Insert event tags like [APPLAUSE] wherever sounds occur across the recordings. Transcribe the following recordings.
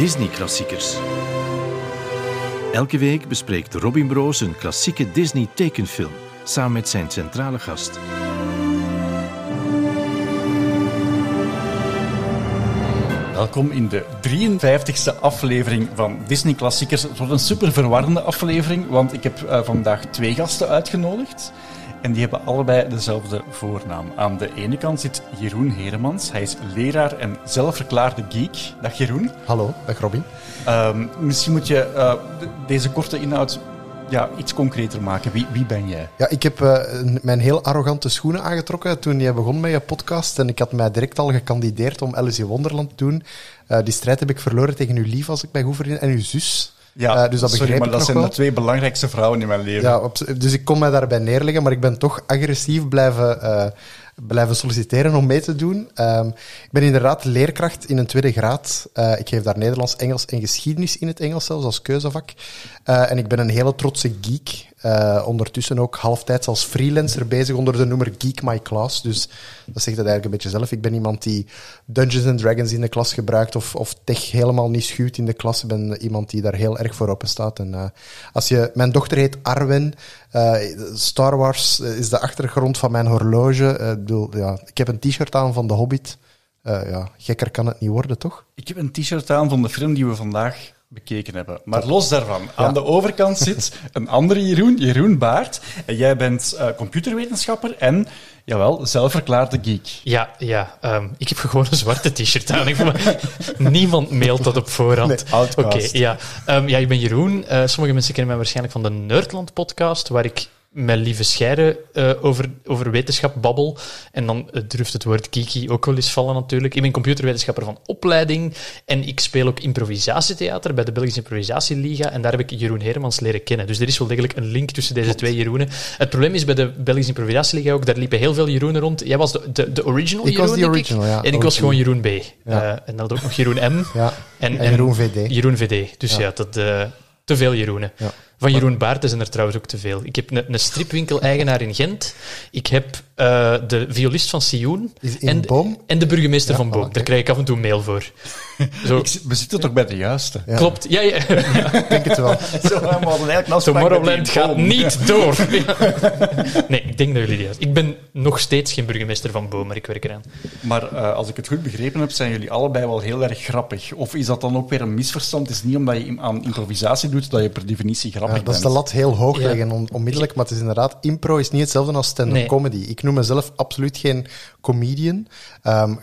Disney-klassiekers. Elke week bespreekt Robin Broos een klassieke Disney-tekenfilm samen met zijn centrale gast. Welkom in de 53ste aflevering van Disney Klassiekers. Het wordt een super verwarrende aflevering, want ik heb uh, vandaag twee gasten uitgenodigd. En die hebben allebei dezelfde voornaam. Aan de ene kant zit Jeroen Heremans. Hij is leraar en zelfverklaarde geek. Dag Jeroen. Hallo, dag Robin. Um, misschien moet je uh, deze korte inhoud ja, iets concreter maken. Wie, wie ben jij? Ja, ik heb uh, mijn heel arrogante schoenen aangetrokken toen jij begon met je podcast. En ik had mij direct al gekandideerd om Alice in Wonderland te doen. Uh, die strijd heb ik verloren tegen uw lief, als ik mij goed herinner, en uw zus. Ja, uh, dus dat sorry, maar dat zijn wel. de twee belangrijkste vrouwen in mijn leven. Ja, dus ik kon mij daarbij neerleggen, maar ik ben toch agressief blijven, uh, blijven solliciteren om mee te doen. Um, ik ben inderdaad leerkracht in een tweede graad. Uh, ik geef daar Nederlands, Engels en geschiedenis in het Engels zelfs als keuzevak. En ik ben een hele trotse geek. Uh, ondertussen ook halftijds als freelancer bezig onder de noemer Geek My Class. Dus dat zegt het eigenlijk een beetje zelf. Ik ben iemand die Dungeons and Dragons in de klas gebruikt of, of tech helemaal niet schuwt in de klas. Ik ben iemand die daar heel erg voor open staat. En, uh, als je, mijn dochter heet Arwen. Star Wars is de achtergrond van mijn horloge. ik, bedoel, ja, ik heb een t-shirt aan van The Hobbit. ja, gekker kan het niet worden, toch? Ik heb een t-shirt aan van de film die we vandaag bekeken hebben. Maar los daarvan, aan de overkant [LAUGHS] zit een andere Jeroen, Jeroen Baart. En jij bent uh, computerwetenschapper en, jawel, zelfverklaarde geek. Ja, ja um, ik heb gewoon een zwarte t-shirt aan. [LAUGHS] Niemand mailt dat op voorhand. Nee, Oké, okay, ja. Um, ja, ik ben Jeroen. Uh, sommige mensen kennen mij waarschijnlijk van de Nerdland-podcast, waar ik met lieve scheiden uh, over, over wetenschap babbel. En dan uh, durft het woord kiki ook wel eens vallen natuurlijk. Ik ben computerwetenschapper van opleiding en ik speel ook improvisatietheater bij de Belgische Improvisatieliga en daar heb ik Jeroen Hermans leren kennen. Dus er is wel degelijk een link tussen deze twee Jeroenen. Het probleem is bij de Belgische Improvisatieliga ook, daar liepen heel veel Jeroenen rond. Jij was de, de, de original ik Jeroen, was die original, ja. En ik was gewoon Jeroen B. Ja. Uh, en dan ook nog Jeroen M. Ja. En, en, Jeroen VD. Jeroen VD. Dus ja, ja dat, te veel Jeroenen. Ja. Van Jeroen Baart zijn er trouwens ook te veel. Ik heb een, een stripwinkel-eigenaar in Gent. Ik heb uh, de violist van Sioen. En, Boom? en de burgemeester ja, van Boom. Oh, Daar krijg ik af en toe mail voor. [LAUGHS] Zo. Ik, we zitten toch bij de juiste? Ja. Klopt. Ja, ja. Ik denk het wel. [LAUGHS] Zo, Tomorrowland gaat niet door. [LAUGHS] nee, ik denk dat jullie juist. Ik ben nog steeds geen burgemeester van Boom, maar ik werk eraan. Maar uh, als ik het goed begrepen heb, zijn jullie allebei wel heel erg grappig. Of is dat dan ook weer een misverstand? Het is niet omdat je aan improvisatie doet dat je per definitie grappig ja, dat is de lat heel hoog leggen on onmiddellijk, maar het is inderdaad, impro is niet hetzelfde als stand-up nee. comedy. Ik noem mezelf absoluut geen comedian. Um,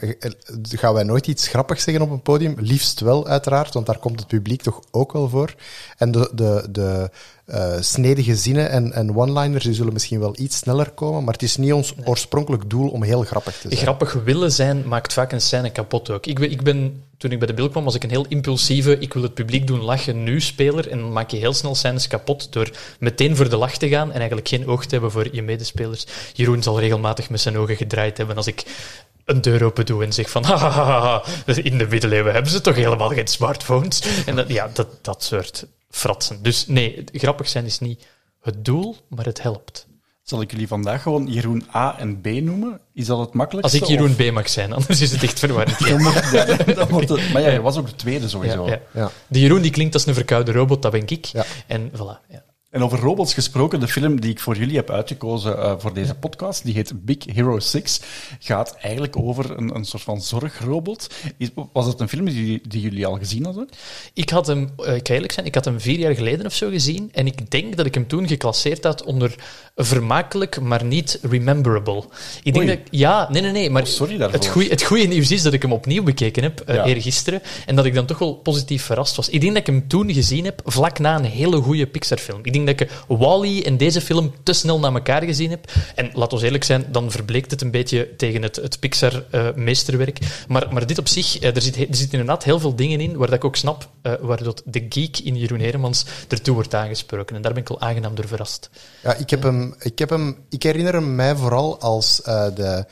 gaan wij nooit iets grappigs zeggen op een podium? Liefst wel, uiteraard, want daar komt het publiek toch ook wel voor. En de, de, de uh, snedige zinnen en, en one-liners die zullen misschien wel iets sneller komen, maar het is niet ons nee. oorspronkelijk doel om heel grappig te zijn. Grappig willen zijn maakt vaak een scène kapot ook. Ik ben, ik ben toen ik bij de beeld kwam, was ik een heel impulsieve, ik wil het publiek doen lachen nu speler. En dan maak je heel snel scènes kapot door meteen voor de lach te gaan en eigenlijk geen oog te hebben voor je medespelers. Jeroen zal regelmatig met zijn ogen gedraaid hebben als ik een deur open doe en zeg van [LAUGHS] hahaha, in de middeleeuwen hebben ze toch helemaal geen smartphones. En dat, ja, dat, dat soort fratsen. Dus nee, grappig zijn is niet het doel, maar het helpt. Zal ik jullie vandaag gewoon Jeroen A en B noemen? Is dat het makkelijkste? Als ik Jeroen of? B mag zijn, anders is het echt verwarrend. [LAUGHS] ja, dan wordt het, maar ja, je was ook de tweede sowieso. Ja, ja. De Jeroen die klinkt als een verkoude robot, dat ben ik. En voilà. Ja. En over robots gesproken, de film die ik voor jullie heb uitgekozen uh, voor deze podcast, die heet Big Hero 6, gaat eigenlijk over een, een soort van zorgrobot. Is, was het een film die, die, jullie al gezien hadden? Ik had hem, uh, ik eerlijk zijn, ik had hem vier jaar geleden of zo gezien en ik denk dat ik hem toen geclasseerd had onder vermakelijk, maar niet rememberable. Ik denk dat, ja, nee, nee, nee, maar oh, sorry daarvoor. Het goede, het goede nieuws is dat ik hem opnieuw bekeken heb, uh, Ja. eergisteren, en dat ik dan toch wel positief verrast was. Ik denk dat ik hem toen gezien heb, vlak na een hele goede Pixar-film. Dat ik Wally en deze film te snel na elkaar gezien heb. En laat ons eerlijk zijn, dan verbleekt het een beetje tegen het, het Pixar-meesterwerk. maar, maar dit op zich, uh, er, zit, er zitten inderdaad heel veel dingen in waar dat ik ook snap uh, waar dat de geek in Jeroen Heremans ertoe wordt aangesproken. En daar ben ik wel aangenaam door verrast. Ja, ik heb hem, ik heb hem, ik herinner hem mij vooral als uh, de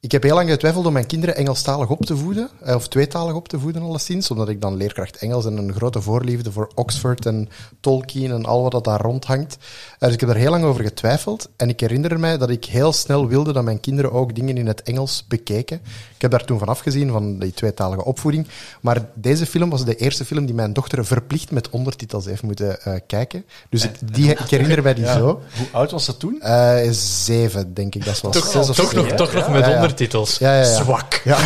ik heb heel lang getwijfeld om mijn kinderen Engelstalig op te voeden, eh, of tweetalig op te voeden alleszins, omdat ik dan leerkracht Engels en een grote voorliefde voor Oxford en Tolkien en al wat dat daar rondhangt. Eh, dus ik heb er heel lang over getwijfeld en ik herinner mij dat ik heel snel wilde dat mijn kinderen ook dingen in het Engels bekeken. Ik heb daar toen van afgezien, van die tweetalige opvoeding. Maar deze film was de eerste film die mijn dochter verplicht met ondertitels heeft moeten eh, kijken. Dus ik, die, ik herinner mij die Ja. zo. Hoe oud was dat toen? Zeven, denk ik. Dat was Toch, zes of toch, nog, zeven. toch nog met ja. Ondertitels. Ja, ja, ja. Zwak. Ja.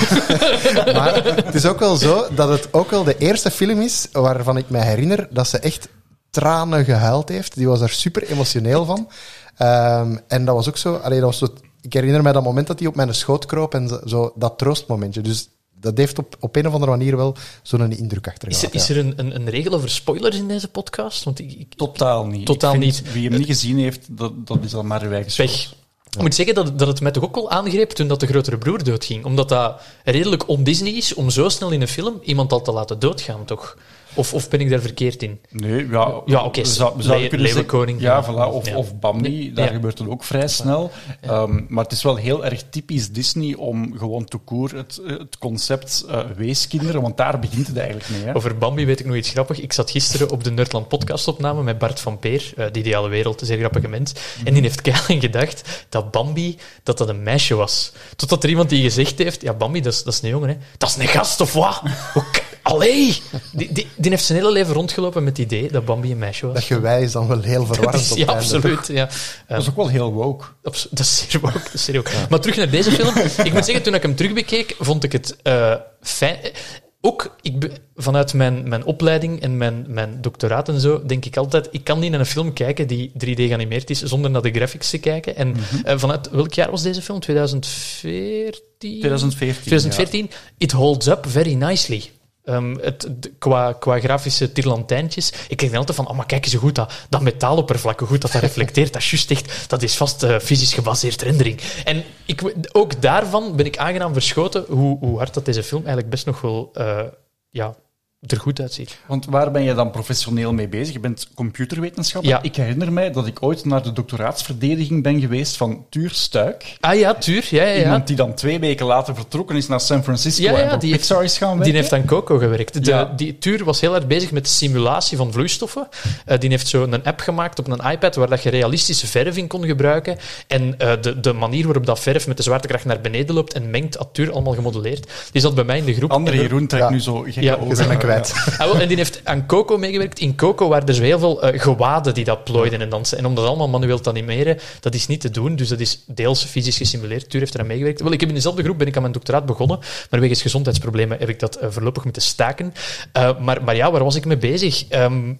[LAUGHS] maar het is ook wel zo dat het ook wel de eerste film is waarvan ik mij herinner dat ze echt tranen gehuild heeft. Die was er super emotioneel van. Ehm, en dat was ook zo, allee, dat was zo... Ik herinner mij dat moment dat hij op mijn schoot kroop en zo, dat troostmomentje. Dus dat heeft op, op een of andere manier wel zo'n indruk Is, achtergelaten. er- is er een, een, een regel over spoilers in deze podcast? Want ik, ik, Totaal niet. Totaal Ik vind, niet. Wie hem niet gezien heeft, dat, dat is al maar Weg. Ik moet zeggen dat, dat het mij toch ook wel aangreep toen dat de grotere broer doodging. Omdat dat redelijk on-Disney is om zo snel in een film iemand al te laten doodgaan, toch? Of, of ben ik daar verkeerd in? Nee, ja, Ja, oké, Leeuwenkoning. zeggen- Ja, voilà, of, Ja. of Bambi, daar Ja. gebeurt het ook vrij snel. Ehm, maar het is wel heel erg typisch Disney om gewoon te koer het, het concept eh, weeskinderen, want daar begint het eigenlijk mee. Hè? Over Bambi weet ik nog iets grappig. Ik zat gisteren op de Nerdland podcastopname met Bart van Peer, eh, de ideale wereld, een zeer grappige mens. En die heeft keihard gedacht dat Bambi dat dat een meisje was. Totdat er iemand die gezegd heeft, ja, Bambi, dat is, dat is een jongen, hè. Dat is een gast, of wat? Allee! Die, die, die heeft zijn hele leven rondgelopen met het idee dat Bambi een meisje was. Dat gewij is dan wel heel Dat verwarrend. is, op ja, absoluut. Ja. Dat is ook wel heel woke. Abs- Dat is zeer woke, dat is zeer woke. Maar terug naar deze film. Ik moet zeggen, toen ik hem terugbekeek, vond ik het eh, fijn. Ook ik, be- vanuit mijn, mijn opleiding en mijn, mijn doctoraat en zo, denk ik altijd, ik kan niet naar een film kijken die 3D geanimeerd is, zonder naar de graphics te kijken. En eh, vanuit welk jaar was deze film? 2014? 2014. 2014. It holds up very nicely. Ehm, het, qua, qua grafische tirlantijntjes. Ik kreeg altijd van, oh, maar kijk eens hoe goed dat, dat metaaloppervlak, hoe goed dat, dat reflecteert. Dat is juist echt, dat is vast eh, fysisch gebaseerd rendering. En ik, ook daarvan ben ik aangenaam verschoten hoe, hoe hard dat deze film eigenlijk best nog wel eh, ja, er goed uitziet. Want waar ben je dan professioneel mee bezig? Je bent computerwetenschapper. Ja. Ik herinner mij dat ik ooit naar de doctoraatsverdediging ben geweest van Tuur Stuik. Ah ja, Tuur, ja, ja, ja. Iemand die dan twee weken later vertrokken is naar San Francisco Ja, ja, en voor die heeft- is gaan werken. Die heeft aan Coco gewerkt. De, Ja. Die Tuur was heel erg bezig met de simulatie van vloeistoffen. Eh, die heeft zo een app gemaakt op een iPad waar dat je realistische verf in kon gebruiken. En eh, de, de manier waarop dat verf met de zwaartekracht naar beneden loopt en mengt, had Tuur allemaal gemodelleerd. Die zat bij mij in de groep. Andere En er- Jeroen trekt nu zo gekke Ja, ogen. Kwijt. Ah, en die heeft aan Coco meegewerkt. In Coco waren er zo heel veel eh, gewaden die dat plooiden en dansen. En om dat allemaal manueel te animeren, dat is niet te doen. Dus dat is deels fysisch gesimuleerd. Tuur heeft eraan meegewerkt. Wel, ik heb in dezelfde groep ben ik aan mijn doctoraat begonnen, maar wegens gezondheidsproblemen heb ik dat eh, voorlopig moeten staken. Eh, maar, maar ja, waar was ik mee bezig? Ehm,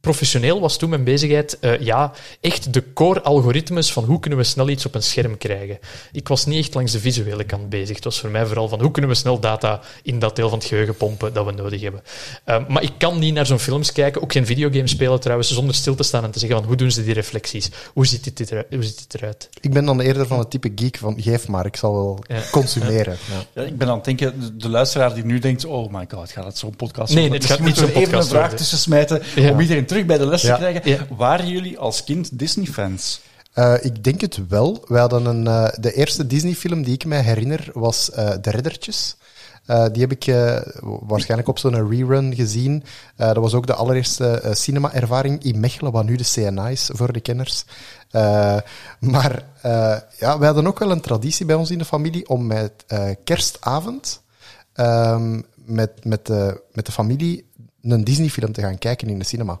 professioneel was toen mijn bezigheid eh, ja, echt de core-algoritmes van hoe kunnen we snel iets op een scherm krijgen. Ik was niet echt langs de visuele kant bezig. Het was voor mij vooral van hoe kunnen we snel data in dat deel van het geheugen pompen dat we nodig hebben. Eh, maar ik kan niet naar zo'n films kijken, ook geen videogames spelen trouwens, zonder stil te staan en te zeggen van hoe doen ze die reflexies? Hoe ziet dit, eruit? Hoe ziet dit eruit? Ik ben dan eerder van het type geek van geef maar, ik zal wel Ja. consumeren. Ja. Ja, ik ben aan het denken, de, luisteraar die nu denkt, oh my god, gaat het zo'n podcast Nee, het gaat niet zo'n even een podcast vraag worden. tussen smijten Ja. om iedereen terug bij de les te krijgen. Waren jullie als kind Disney-fans? Eh, ik denk het wel. Wij hadden een, eh, de eerste Disney-film die ik mij herinner was eh, De Reddertjes. Die heb ik waarschijnlijk op zo'n rerun gezien. Dat was ook de allereerste cinema-ervaring in Mechelen, wat nu de CNA is voor de kenners. Maar ja, wij hadden ook wel een traditie bij ons in de familie om met kerstavond ehm, met, met, de, met de familie een Disney-film te gaan kijken in de cinema.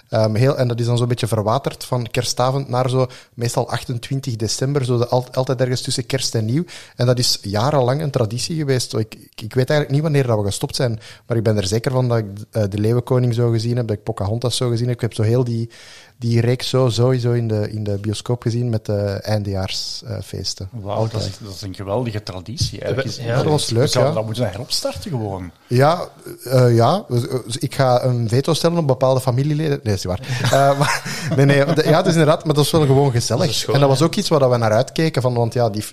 Ehm, heel, en dat is dan zo'n beetje verwaterd van kerstavond naar zo meestal 28 december, zo de, al- altijd ergens tussen kerst en nieuw. En dat is jarenlang een traditie geweest. Ik, ik, ik weet eigenlijk niet wanneer dat we gestopt zijn, maar ik ben er zeker van dat ik eh, De Leeuwenkoning zo gezien heb, dat ik Pocahontas zo gezien heb. Ik heb zo heel die, die reeks zo sowieso in de, in de bioscoop gezien met de eindejaarsfeesten. Wauw, dat is, dat is een geweldige traditie. Eigenlijk Ja, dat was leuk, We ja. dat moeten heropstarten gewoon. Ja, eh, ja. Eh, dus ik ga een veto stellen op bepaalde familieleden. Nee, is waar. Eh, maar, nee, nee. de- Ja, het is inderdaad, maar dat is wel gewoon gezellig. Dat en dat was ook iets waar we naar uitkeken. Van, want ja, die,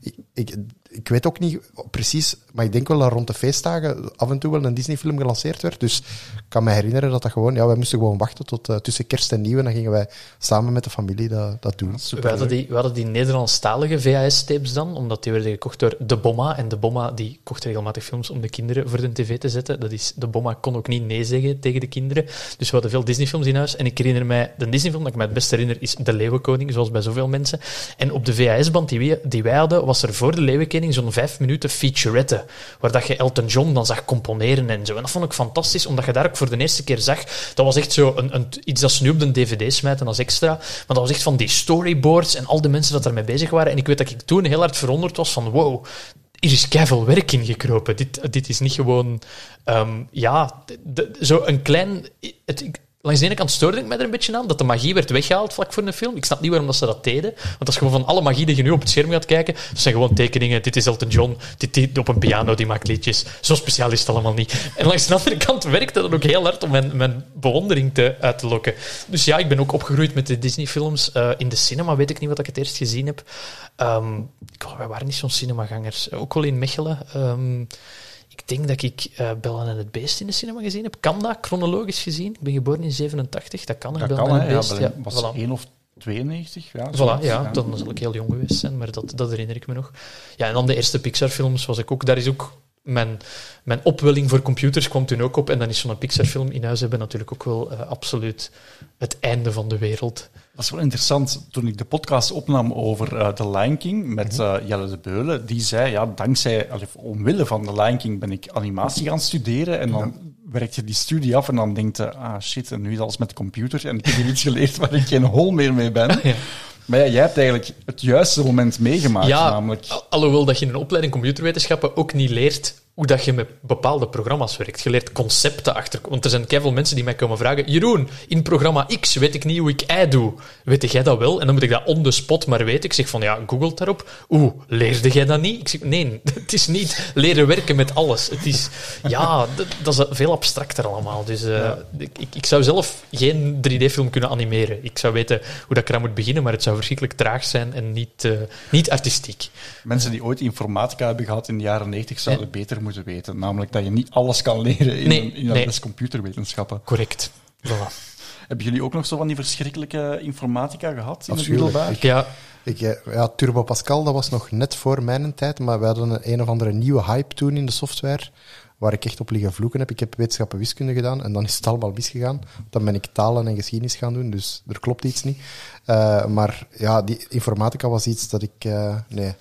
ik, ik, ik weet ook niet precies, maar ik denk wel dat rond de feestdagen af en toe wel een Disney-film gelanceerd werd. Dus ik kan me herinneren dat dat gewoon, ja, wij moesten gewoon wachten tot uh, tussen kerst en nieuw en dan gingen wij samen met de familie dat, dat doen. we, hadden die, we hadden die Nederlandstalige VHS-tapes dan, omdat die werden gekocht door De Bomma. En De Bomma die kocht regelmatig films om de kinderen voor de tv te zetten. Dat is, De Bomma kon ook niet nee zeggen tegen de kinderen. Dus we hadden veel Disney-films in huis. En ik herinner mij, de Disney-film dat ik me het best herinner, is De Leeuwenkoning, zoals bij zoveel mensen. En op de VHS-band die, wij, die wij hadden, was er voor De Leeuwenkoning zo'n vijf minuten featurette, waar dat je Elton John dan zag componeren en zo. En dat vond ik fantastisch, omdat je daar ook voor de eerste keer zag, dat was echt zo een, een iets dat ze nu op de dvd smijten als extra, maar dat was echt van die storyboards en al de mensen dat daarmee bezig waren. En ik weet dat ik toen heel hard verwonderd was van, wow, hier is keihard werk ingekropen. Dit, dit is niet gewoon, um, ja, zo een klein... Het, langs de ene kant stoorde ik mij er een beetje aan, dat de magie werd weggehaald vlak voor de film. Ik snap niet waarom dat ze dat deden. Want dat is gewoon van alle magie die je nu op het scherm gaat kijken, dat zijn gewoon tekeningen. Dit is Elton John, dit, op een piano, die maakt liedjes. Zo speciaal is het allemaal niet. En langs de andere kant werkte dat ook heel hard om mijn, mijn bewondering te, uit te lokken. Dus ja, ik ben ook opgegroeid met de Disney-films. Uh, in de cinema weet ik niet wat ik het eerst gezien heb. Um, wij waren niet zo'n cinemagangers. Ook wel in Mechelen. Um, ik denk dat ik uh, Bellen en het Beest in de cinema gezien heb. Kan dat, chronologisch gezien? Ik ben geboren in 87, dat kan. Dat Bellen kan, en het Beest. Ja, was voilà. 1 of 92, ja. Voilà, ja, dan zal ik heel jong geweest zijn, maar dat, dat herinner ik me nog. Ja, en dan de eerste Pixar-films was ik ook... Daar is ook mijn, mijn opwelling voor computers kwam toen ook op. En dan is zo'n Pixar-film in huis hebben natuurlijk ook wel uh, absoluut het einde van de wereld. Dat is wel interessant. Toen ik de podcast opnam over uh, The Lion King met uh, Jelle de Beulen, die zei, ja, dankzij, omwille van The Lion King ben ik animatie gaan studeren. En dan ja. werk je die studie af en dan denkt je, ah shit, en nu is alles met de computer. En ik heb hier iets geleerd waar ik geen hol meer mee ben. [LAUGHS] Ja. Maar ja, jij hebt eigenlijk het juiste moment meegemaakt. Ja, namelijk... alhoewel dat je in een opleiding computerwetenschappen ook niet leert hoe dat je met bepaalde programma's werkt. Je leert concepten achter. Want er zijn veel mensen die mij komen vragen: Jeroen, in programma X weet ik niet hoe ik Y doe. Weet jij dat wel? En dan moet ik dat on the spot maar weten. Ik zeg van ja, google daarop. Oeh, leerde jij dat niet? Ik zeg nee, [LAUGHS] het is niet leren werken met alles. Het is ja, dat, is veel abstracter allemaal. Dus uh, ja. ik, ik zou zelf geen 3D-film kunnen animeren. Ik zou weten hoe dat ik eraan moet beginnen, maar het zou verschrikkelijk traag zijn en niet, uh, niet artistiek. Mensen die ooit informatica hebben gehad in de jaren 90 zouden beter moeten weten. Namelijk dat je niet alles kan leren in, nee, een, in nee. computerwetenschappen. Correct. Voilà. Hebben jullie ook nog zo van die verschrikkelijke informatica gehad in het middelbaar? Ja. Ik, ja, Turbo Pascal, dat was nog net voor mijn tijd, maar we hadden een, een of andere nieuwe hype toen in de software waar ik echt op liggen vloeken heb. Ik heb wetenschappen wiskunde gedaan en dan is het allemaal misgegaan. Dan ben ik talen en geschiedenis gaan doen, dus er klopt iets niet. Uh, maar ja, die informatica was iets dat ik... Uh, nee.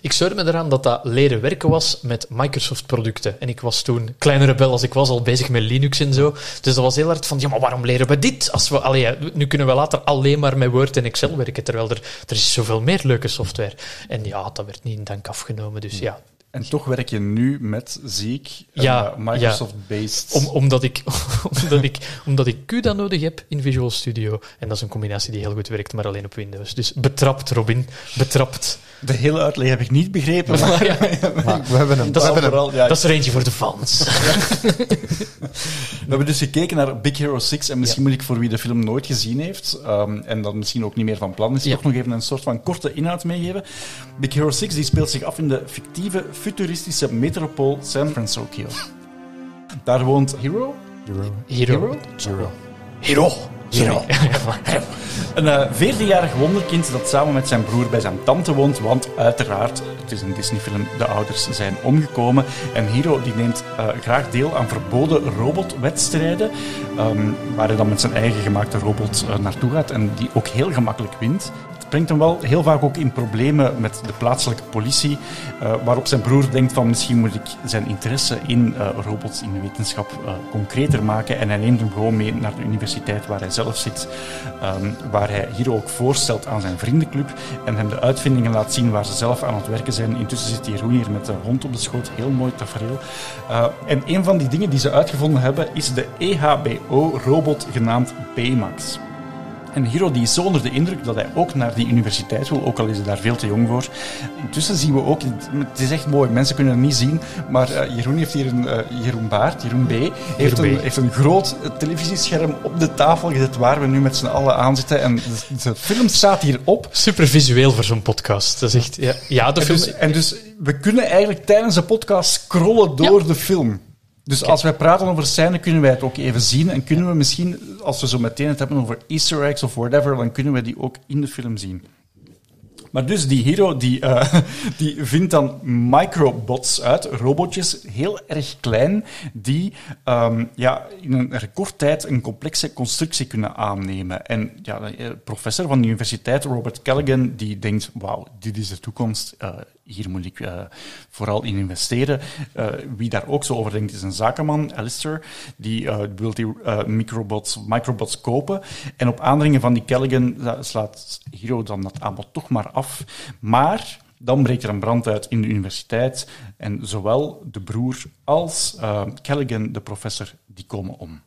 Ik stoorde me eraan dat dat leren werken was met Microsoft-producten. En ik was toen, kleine rebel als ik was, al bezig met Linux en zo. Dus dat was heel hard van, ja, maar waarom leren we dit? Als we, nu kunnen we later alleen maar met Word en Excel werken, terwijl er, er is zoveel meer leuke software. En ja, dat werd niet in dank afgenomen. Dus ja, en toch werk je nu met, zie ik, ja, uh, Microsoft-based... Om, omdat, ik, [LAUGHS] omdat, ik, omdat ik CUDA nodig heb in Visual Studio. En dat is een combinatie die heel goed werkt, maar alleen op Windows. Dus betrapt, Robin. Betrapt. De hele uitleg heb ik niet begrepen. Maar, ja. [LAUGHS] maar we hebben hem. Dat, we is, hebben hem. Ja. dat is er eentje voor de fans. [LAUGHS] we hebben dus gekeken naar Big Hero 6. En misschien moet ik voor wie de film nooit gezien heeft, um, en dat misschien ook niet meer van plan is, toch nog even een soort van korte inhoud meegeven. Big Hero 6 die speelt zich af in de fictieve, futuristische metropool San Francisco. [LAUGHS] Daar woont Hero? Hero. Hero. Hero. Hero. Hero. [LAUGHS] Een uh, 14-jarig wonderkind dat samen met zijn broer bij zijn tante woont, want uiteraard, het is een Disney-film, de ouders zijn omgekomen. En Hero die neemt uh, graag deel aan verboden robotwedstrijden, um, waar hij dan met zijn eigen gemaakte robot uh, naartoe gaat en die ook heel gemakkelijk wint brengt hem wel heel vaak ook in problemen met de plaatselijke politie, uh, waarop zijn broer denkt van misschien moet ik zijn interesse in uh, robots in de wetenschap uh, concreter maken en hij neemt hem gewoon mee naar de universiteit waar hij zelf zit, um, waar hij hier ook voorstelt aan zijn vriendenclub en hem de uitvindingen laat zien waar ze zelf aan het werken zijn. Intussen zit Jeroen hier met de hond op de schoot, heel mooi tafereel. en een van die dingen die ze uitgevonden hebben is de EHBO-robot genaamd Baymax. En Hiro die is zo onder de indruk dat hij ook naar die universiteit wil, ook al is hij daar veel te jong voor. Intussen zien we ook, het is echt mooi, mensen kunnen het niet zien, maar uh, Jeroen heeft hier een, uh, Jeroen Baart, Jeroen B, heeft, Een, heeft een groot televisiescherm op de tafel gezet waar we nu met z'n allen aan zitten. En de, de film staat hier op. Super visueel voor zo'n podcast. Dat is echt, ja, ja de en film... Dus, en dus we kunnen eigenlijk tijdens de podcast scrollen door de film. Dus als wij praten over scène, kunnen wij het ook even zien. En kunnen we misschien, als we zo meteen het hebben over easter eggs of whatever, dan kunnen we die ook in de film zien. Maar dus die hero die, uh, [LAUGHS] die vindt dan microbots uit, robotjes, heel erg klein, die um, ja, in een recordtijd een complexe constructie kunnen aannemen. En ja, de professor van de universiteit, Robert Callaghan, die denkt, wauw, dit is de toekomst. Uh, hier moet ik uh, vooral in investeren. Uh, wie daar ook zo over denkt, is een zakenman, Alistair. Die uh, wil die microbots, microbots kopen. En op aandringen van die Callaghan slaat Hero dan dat aanbod toch maar af. Maar dan breekt er een brand uit in de universiteit. En zowel de broer als Callaghan, de professor, die komen om.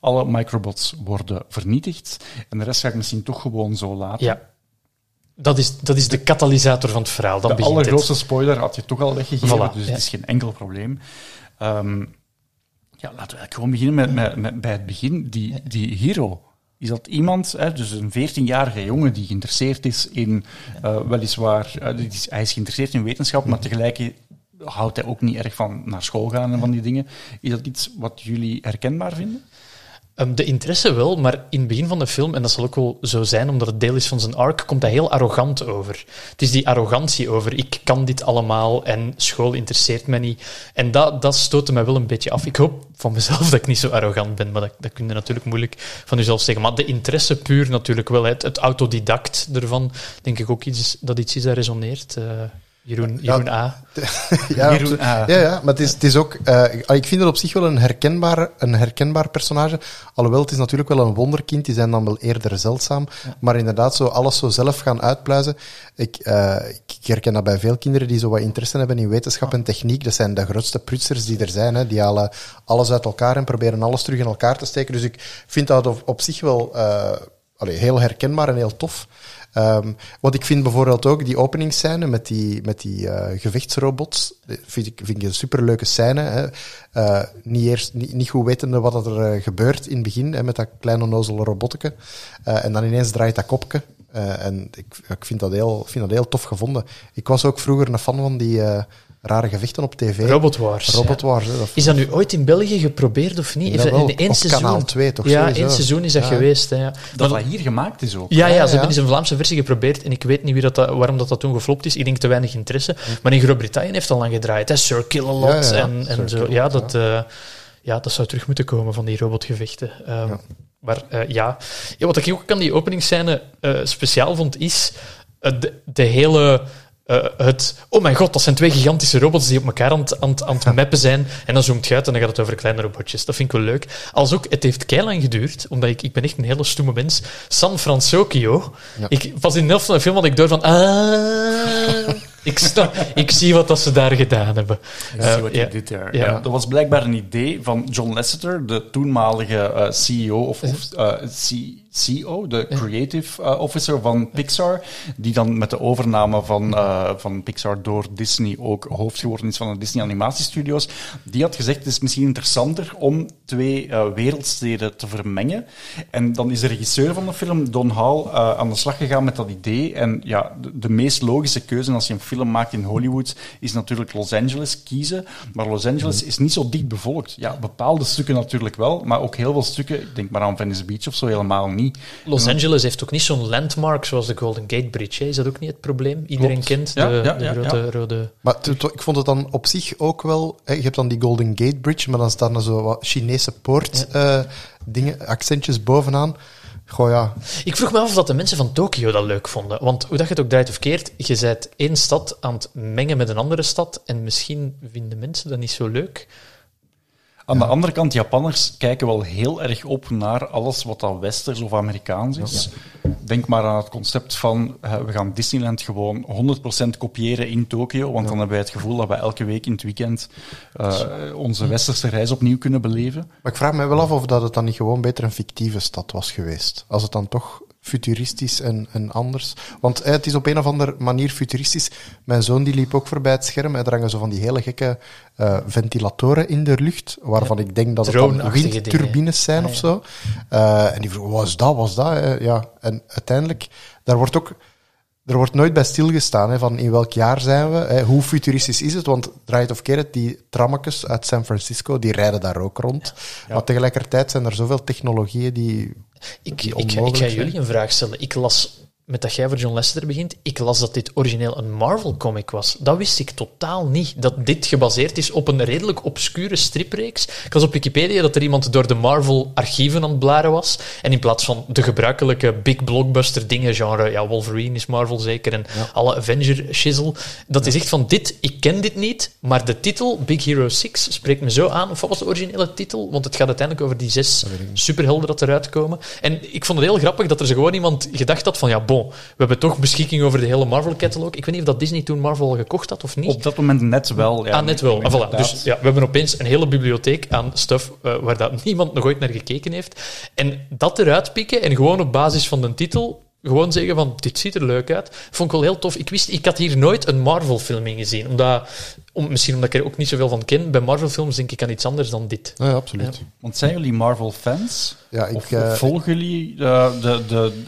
Alle microbots worden vernietigd. En de rest ga ik misschien toch gewoon zo laten. Ja. Dat is, dat is de katalysator van het verhaal. Dan de allergrootste spoiler had je toch al weggegeven, Voilà, dus ja. het is geen enkel probleem. Um, ja, laten we gewoon beginnen met, met, met, bij het begin. Die, die hero, is dat iemand, hè, dus een 14-jarige jongen die geïnteresseerd is in, uh, weliswaar, uh, is, hij is geïnteresseerd in wetenschap, maar tegelijk houdt hij ook niet erg van naar school gaan en van die dingen. Is dat iets wat jullie herkenbaar vinden? Um, de interesse wel, maar in het begin van de film, en dat zal ook wel zo zijn omdat het deel is van zijn arc, komt hij heel arrogant over. Het is die arrogantie over, ik kan dit allemaal en school interesseert me niet. En dat, dat stootte mij wel een beetje af. Ik hoop van mezelf [LAUGHS] dat ik niet zo arrogant ben, maar dat, dat kun je natuurlijk moeilijk van jezelf zeggen. Maar de interesse puur natuurlijk wel, het, het autodidact ervan, denk ik ook iets dat iets is dat resoneert. Uh, Jeroen, Jeroen A. [LAUGHS] Ja, Jeroen A. ja, ja, maar het is, het is ook... Uh, ik vind het op zich wel een herkenbaar, een herkenbaar personage. Alhoewel, het is natuurlijk wel een wonderkind. Die zijn dan wel eerder zeldzaam. Ja. Maar inderdaad, zo alles zo zelf gaan uitpluizen. Ik, uh, ik herken dat bij veel kinderen die zo wat interesse hebben in wetenschap en techniek. Dat zijn de grootste prutsers die er zijn. Hè. Die halen alles uit elkaar en proberen alles terug in elkaar te steken. Dus ik vind dat op, op zich wel uh, allee, heel herkenbaar en heel tof. Um, want ik vind bijvoorbeeld ook die openingsscène met die, met die uh, gevechtsrobots, vind ik, vind ik een superleuke scène. Hè. Uh, niet, eerst, niet, goed wetende wat er gebeurt in het begin, hè, met dat kleine onnozele robotje. en dan ineens draait dat kopje. en ik, ik vind, dat heel, vind dat heel tof gevonden. Ik was ook vroeger een fan van die rare gevechten op tv. Robot Wars. Robot Wars. Hè, dat is dat nu ooit in België geprobeerd of niet? Ja, in één op seizoen. kanaal 2 toch? Ja, sowieso. één seizoen is dat ja. geweest. Hè, ja. Dat dat hier gemaakt is ook. Ja, ja, Ja, ze ja. hebben eens een Vlaamse versie geprobeerd en ik weet niet wie dat, waarom dat, dat toen geflopt is. Ik denk te weinig interesse. Maar in Groot-Brittannië heeft al lang gedraaid. Hè. Sir Kill-A-Lot Ja, ja, ja. en, en zo. Ja, dat, uh, ja, dat zou terug moeten komen van die robotgevechten. Um, Ja. Maar uh, ja. ja, wat ik ook aan die openingsscène uh, speciaal vond, is uh, de, de hele... Uh, het, oh mijn god, dat zijn twee gigantische robots die op elkaar aan, het- aan, aan het mappen zijn. En dan zoomt je uit en dan gaat het over kleine robotjes. Dat vind ik wel leuk. Als ook, het heeft keilang geduurd, omdat ik, ik ben echt een hele stoeme mens. San Francisco. Ja. Ik, pas in de helft van de film had ik door van... Ah, ik, ik zie wat dat ze daar gedaan hebben. Ik Eh, zie wat je dit daar. Ja. Dat was blijkbaar een idee van John Lasseter, de toenmalige eh, CEO of, of eh, CEO, de creative eh, officer van Pixar, die dan met de overname van, eh, van Pixar door Disney ook hoofd geworden is van de Disney Animatiestudios. Die had gezegd, het is misschien interessanter om twee eh, wereldsteden te vermengen. En dan is de regisseur van de film, Don Hall, eh, aan de slag gegaan met dat idee. En ja, de, de meest logische keuze als je een film maakt in Hollywood is natuurlijk Los Angeles kiezen. Maar Los Angeles is niet zo dicht bevolkt. Ja, bepaalde stukken natuurlijk wel, maar ook heel veel stukken, ik denk maar aan Venice Beach of zo, helemaal niet. Los Angeles heeft ook niet zo'n landmark zoals de Golden Gate Bridge. Hè. Is dat ook niet het probleem? Iedereen Klopt. kent Ja, de, ja, de ja, grote ja. rode... Maar ik vond het dan op zich ook wel... Hè, je hebt dan die Golden Gate Bridge, maar dan staan er zo wat Chinese poort eh, dingen, accentjes bovenaan. Goh, ja. Ik vroeg me af of dat de mensen van Tokio dat leuk vonden. Want hoe dat je het ook draait of keert, je bent één stad aan het mengen met een andere stad en misschien vinden mensen dat niet zo leuk. Aan de andere kant, Japanners kijken wel heel erg op naar alles wat dat westers of Amerikaans is. Denk maar aan het concept van uh, we gaan Disneyland gewoon 100% kopiëren in Tokio, want dan hebben wij het gevoel dat we elke week in het weekend uh, onze westerse reis opnieuw kunnen beleven. Maar ik vraag me wel af of dat het dan niet gewoon beter een fictieve stad was geweest. Als het dan toch futuristisch en, en anders. Want eh, het is op een of andere manier futuristisch. Mijn zoon die liep ook voorbij het scherm. Er hangen zo van die hele gekke uh, ventilatoren in de lucht, waarvan ik denk dat het dan windturbines zijn of zo. Uh, en die vroeg, wat is dat, wat is dat? ja, en uiteindelijk, daar wordt ook... Er wordt nooit bij stilgestaan hè, van in welk jaar zijn we, hè, hoe futuristisch is het, want draait of keer het, die trammetjes uit San Francisco, die rijden daar ook rond. Ja. Maar tegelijkertijd zijn er zoveel technologieën die ik, ik, ik, ga jullie een vraag stellen. Ik las met dat jij voor John Lasseter begint, ik las dat dit origineel een Marvel-comic was. Dat wist ik totaal niet. Dat dit gebaseerd is op een redelijk obscure stripreeks. Ik las op Wikipedia dat er iemand door de Marvel-archieven aan het blaren was. En in plaats van de gebruikelijke big blockbuster dingen, genre ja, Wolverine is Marvel zeker, en alle Avenger-shizzle, dat is echt van dit, ik ken dit niet, maar de titel, Big Hero 6, spreekt me zo aan. Of wat was de originele titel? Want het gaat uiteindelijk over die zes superhelden dat eruit komen. En ik vond het heel grappig dat er zo gewoon iemand gedacht had van, ja, we hebben toch beschikking over de hele Marvel-catalog. Ik weet niet of dat Disney toen Marvel gekocht had of niet. Op dat moment net wel. Ja, ah, net wel. Ah, voilà. Dus ja, we hebben opeens een hele bibliotheek aan stuff uh, waar dat [LAUGHS] niemand nog ooit naar gekeken heeft. En dat eruit pikken en gewoon op basis van de titel gewoon zeggen van, dit ziet er leuk uit, vond ik wel heel tof. Ik wist, ik had hier nooit een Marvel-film in gezien. Omdat, om, misschien omdat ik er ook niet zoveel van ken. Bij Marvel-films denk ik aan iets anders dan dit. Ja, absoluut. Want zijn jullie Marvel-fans? Ja, ik... Of, uh, volgen jullie uh, de... de,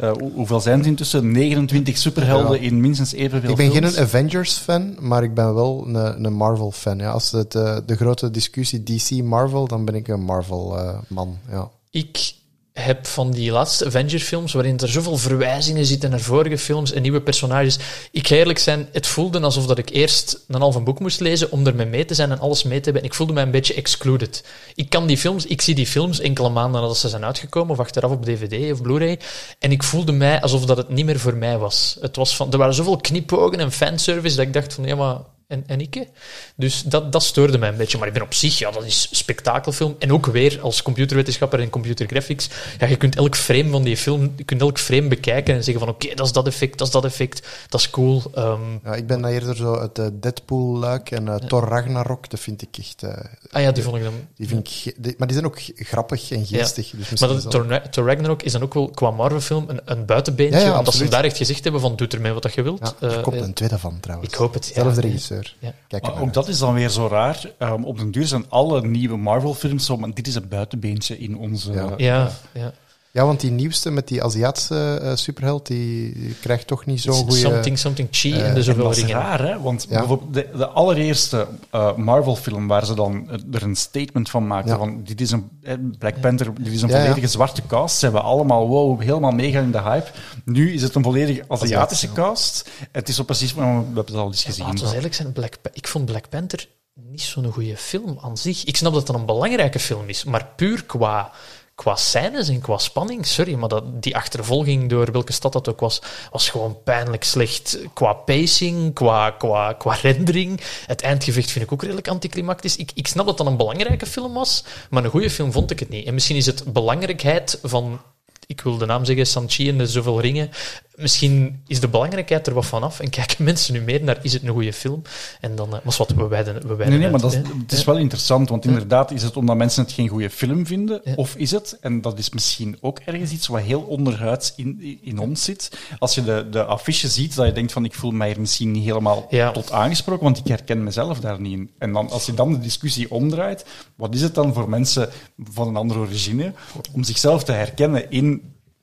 uh, hoeveel zijn het intussen? 29 superhelden ja. in minstens evenveel Ik ben films? geen Avengers-fan, maar ik ben wel een, een Marvel-fan. Ja. Als het de grote discussie DC-Marvel, dan ben ik een Marvel-man, ja. Ik heb van die laatste Avenger-films, waarin er zoveel verwijzingen zitten naar vorige films en nieuwe personages. Ik eerlijk zijn, het voelde alsof dat ik eerst een half een boek moest lezen om ermee mee te zijn en alles mee te hebben. En ik voelde mij een beetje excluded. Ik kan die films, ik zie die films enkele maanden nadat ze zijn uitgekomen, of achteraf op DVD of Blu-ray, en ik voelde mij alsof dat het niet meer voor mij was. Het was van, er waren zoveel knipogen en fanservice dat ik dacht van, ja maar en, en ik. Dus dat, dat stoorde mij een beetje. Maar ik ben op zich, ja, dat is spektakelfilm. En ook weer als computerwetenschapper en computergraphics. Ja, je kunt elk frame van die film, je kunt elk frame bekijken en zeggen van oké, dat is dat effect, dat is dat effect, dat is cool. Um, ja, ik ben daar eerder zo het uh, Deadpool-luik en uh, Thor Ragnarok, dat vind ik echt... Uh, ah ja, die vond ik dan... Die vind ik, die, maar die zijn ook grappig en geestig. Ja. Dus maar dat, Thor, Thor, Ragnarok is dan ook wel qua Marvel-film een, een buitenbeentje. Als ze daar echt gezegd hebben van doe ermee wat je wilt. Ja, er komt een tweede van trouwens. Ik hoop het. Zelfde regisseur. Ja. Kijk maar ook dat is dan weer zo raar. Um, op den duur zijn alle nieuwe Marvel-films zo, maar dit is een buitenbeentje in onze... Ja, ja. ja. Ja want die nieuwste met die Aziatische uh, superheld, die, die, krijgt toch niet zo'n goede... Something, something chi uh, in de zoveel dat is raar, hè? Want ja. bijvoorbeeld de, de allereerste uh, Marvel-film waar ze dan er een statement van maakten ja. van dit is een Black Panther, dit is een volledige zwarte cast. Ze hebben allemaal wow, helemaal meegaan in de hype. Nu is het een volledig Aziatische cast. Het is zo precies, we hebben het al eens gezien. Laten we eerlijk zijn, Black, ik vond Black Panther niet zo'n goede film aan zich. Ik snap dat het een belangrijke film is, maar puur qua, qua scènes en qua spanning, sorry, maar dat, die achtervolging door welke stad dat ook was, was gewoon pijnlijk slecht. Qua pacing, qua, qua, qua rendering. Het eindgevecht vind ik ook redelijk anticlimactisch. Ik, ik snap dat dat een belangrijke film was, maar een goede film vond ik het niet. En misschien is het belangrijkheid van ik wil de naam zeggen, Sanchi en de zoveel ringen. Misschien is de belangrijkheid er wat van af en [LAUGHS] kijken mensen nu meer naar is het een goede film? En dan, uh, maar wat, we wijden, we wijden Nee, nee, maar dat is, het is wel interessant, want inderdaad is het omdat mensen het geen goede film vinden, ja. of is het, en dat is misschien ook ergens iets wat heel onderhuids in, in ons zit, als je de, de affiche ziet, dat je denkt van ik voel mij er misschien niet helemaal ja. tot aangesproken, want ik herken mezelf daar niet in. En dan, als je dan de discussie omdraait, wat is het dan voor mensen van een andere origine om zichzelf te herkennen in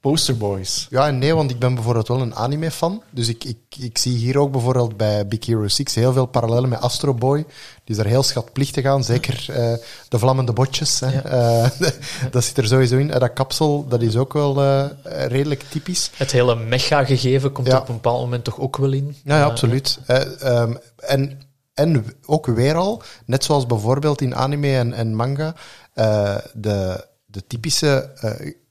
Posterboys. Ja en nee, want ik ben bijvoorbeeld wel een anime-fan. Dus ik, ik, ik zie hier ook bijvoorbeeld bij Big Hero 6 heel veel parallellen met Astro Boy. Die is daar heel schatplichtig aan. Zeker uh, de vlammende botjes. Hè. Ja. Uh, [LAUGHS] dat zit er sowieso in. Uh, dat kapsel, dat is ook wel redelijk typisch. Het hele mecha-gegeven komt ja. op een bepaald moment toch ook wel in. Ja, ja absoluut. Um, en, en ook weer al, net zoals bijvoorbeeld in anime en, en manga, de, de typische...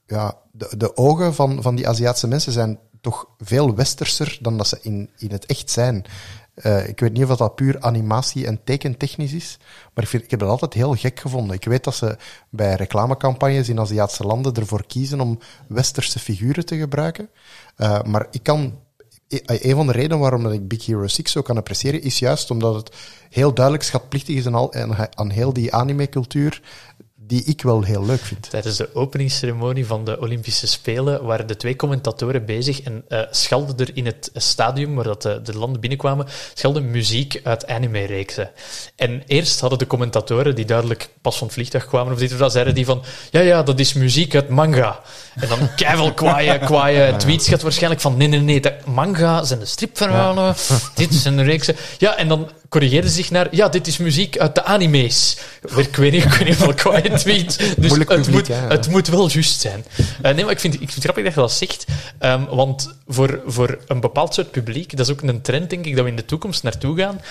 ja, de, de ogen van, van die Aziatische mensen zijn toch veel westerser dan dat ze in, in het echt zijn. eh, ik weet niet of dat puur animatie en tekentechnisch is, maar ik, vind, ik heb dat altijd heel gek gevonden. Ik weet dat ze bij reclamecampagnes in Aziatische landen ervoor kiezen om westerse figuren te gebruiken. Uh, maar ik kan een van de redenen waarom ik Big Hero 6 zo kan appreciëren, is juist omdat het heel duidelijk schatplichtig is aan, aan, aan heel die anime-cultuur die ik wel heel leuk vind. Tijdens de openingsceremonie van de Olympische Spelen waren de twee commentatoren bezig en uh, schalden er in het stadium waar dat de, de landen binnenkwamen, schalden muziek uit anime-reeksen. En eerst hadden de commentatoren, die duidelijk pas van het vliegtuig kwamen of dit of dat, zeiden die van, ja, ja, dat is muziek uit manga. En dan [LAUGHS] keivel kwaaie, kwaaie tweets gaat waarschijnlijk van, nee, nee, nee, de manga zijn de stripverhalen, ja. [LAUGHS] dit zijn de reeksen. Ja, en dan corrigeerde zich naar, ja, dit is muziek uit de anime's. Ik weet niet, ik weet niet of [LAUGHS] tweet. Dus Moeilijk het, publiek, moet, hè, het moet wel juist zijn. Uh, nee, maar ik vind, ik vind het grappig dat je dat zegt. Um, want voor, voor een bepaald soort publiek, dat is ook een trend, denk ik, dat we in de toekomst naartoe gaan.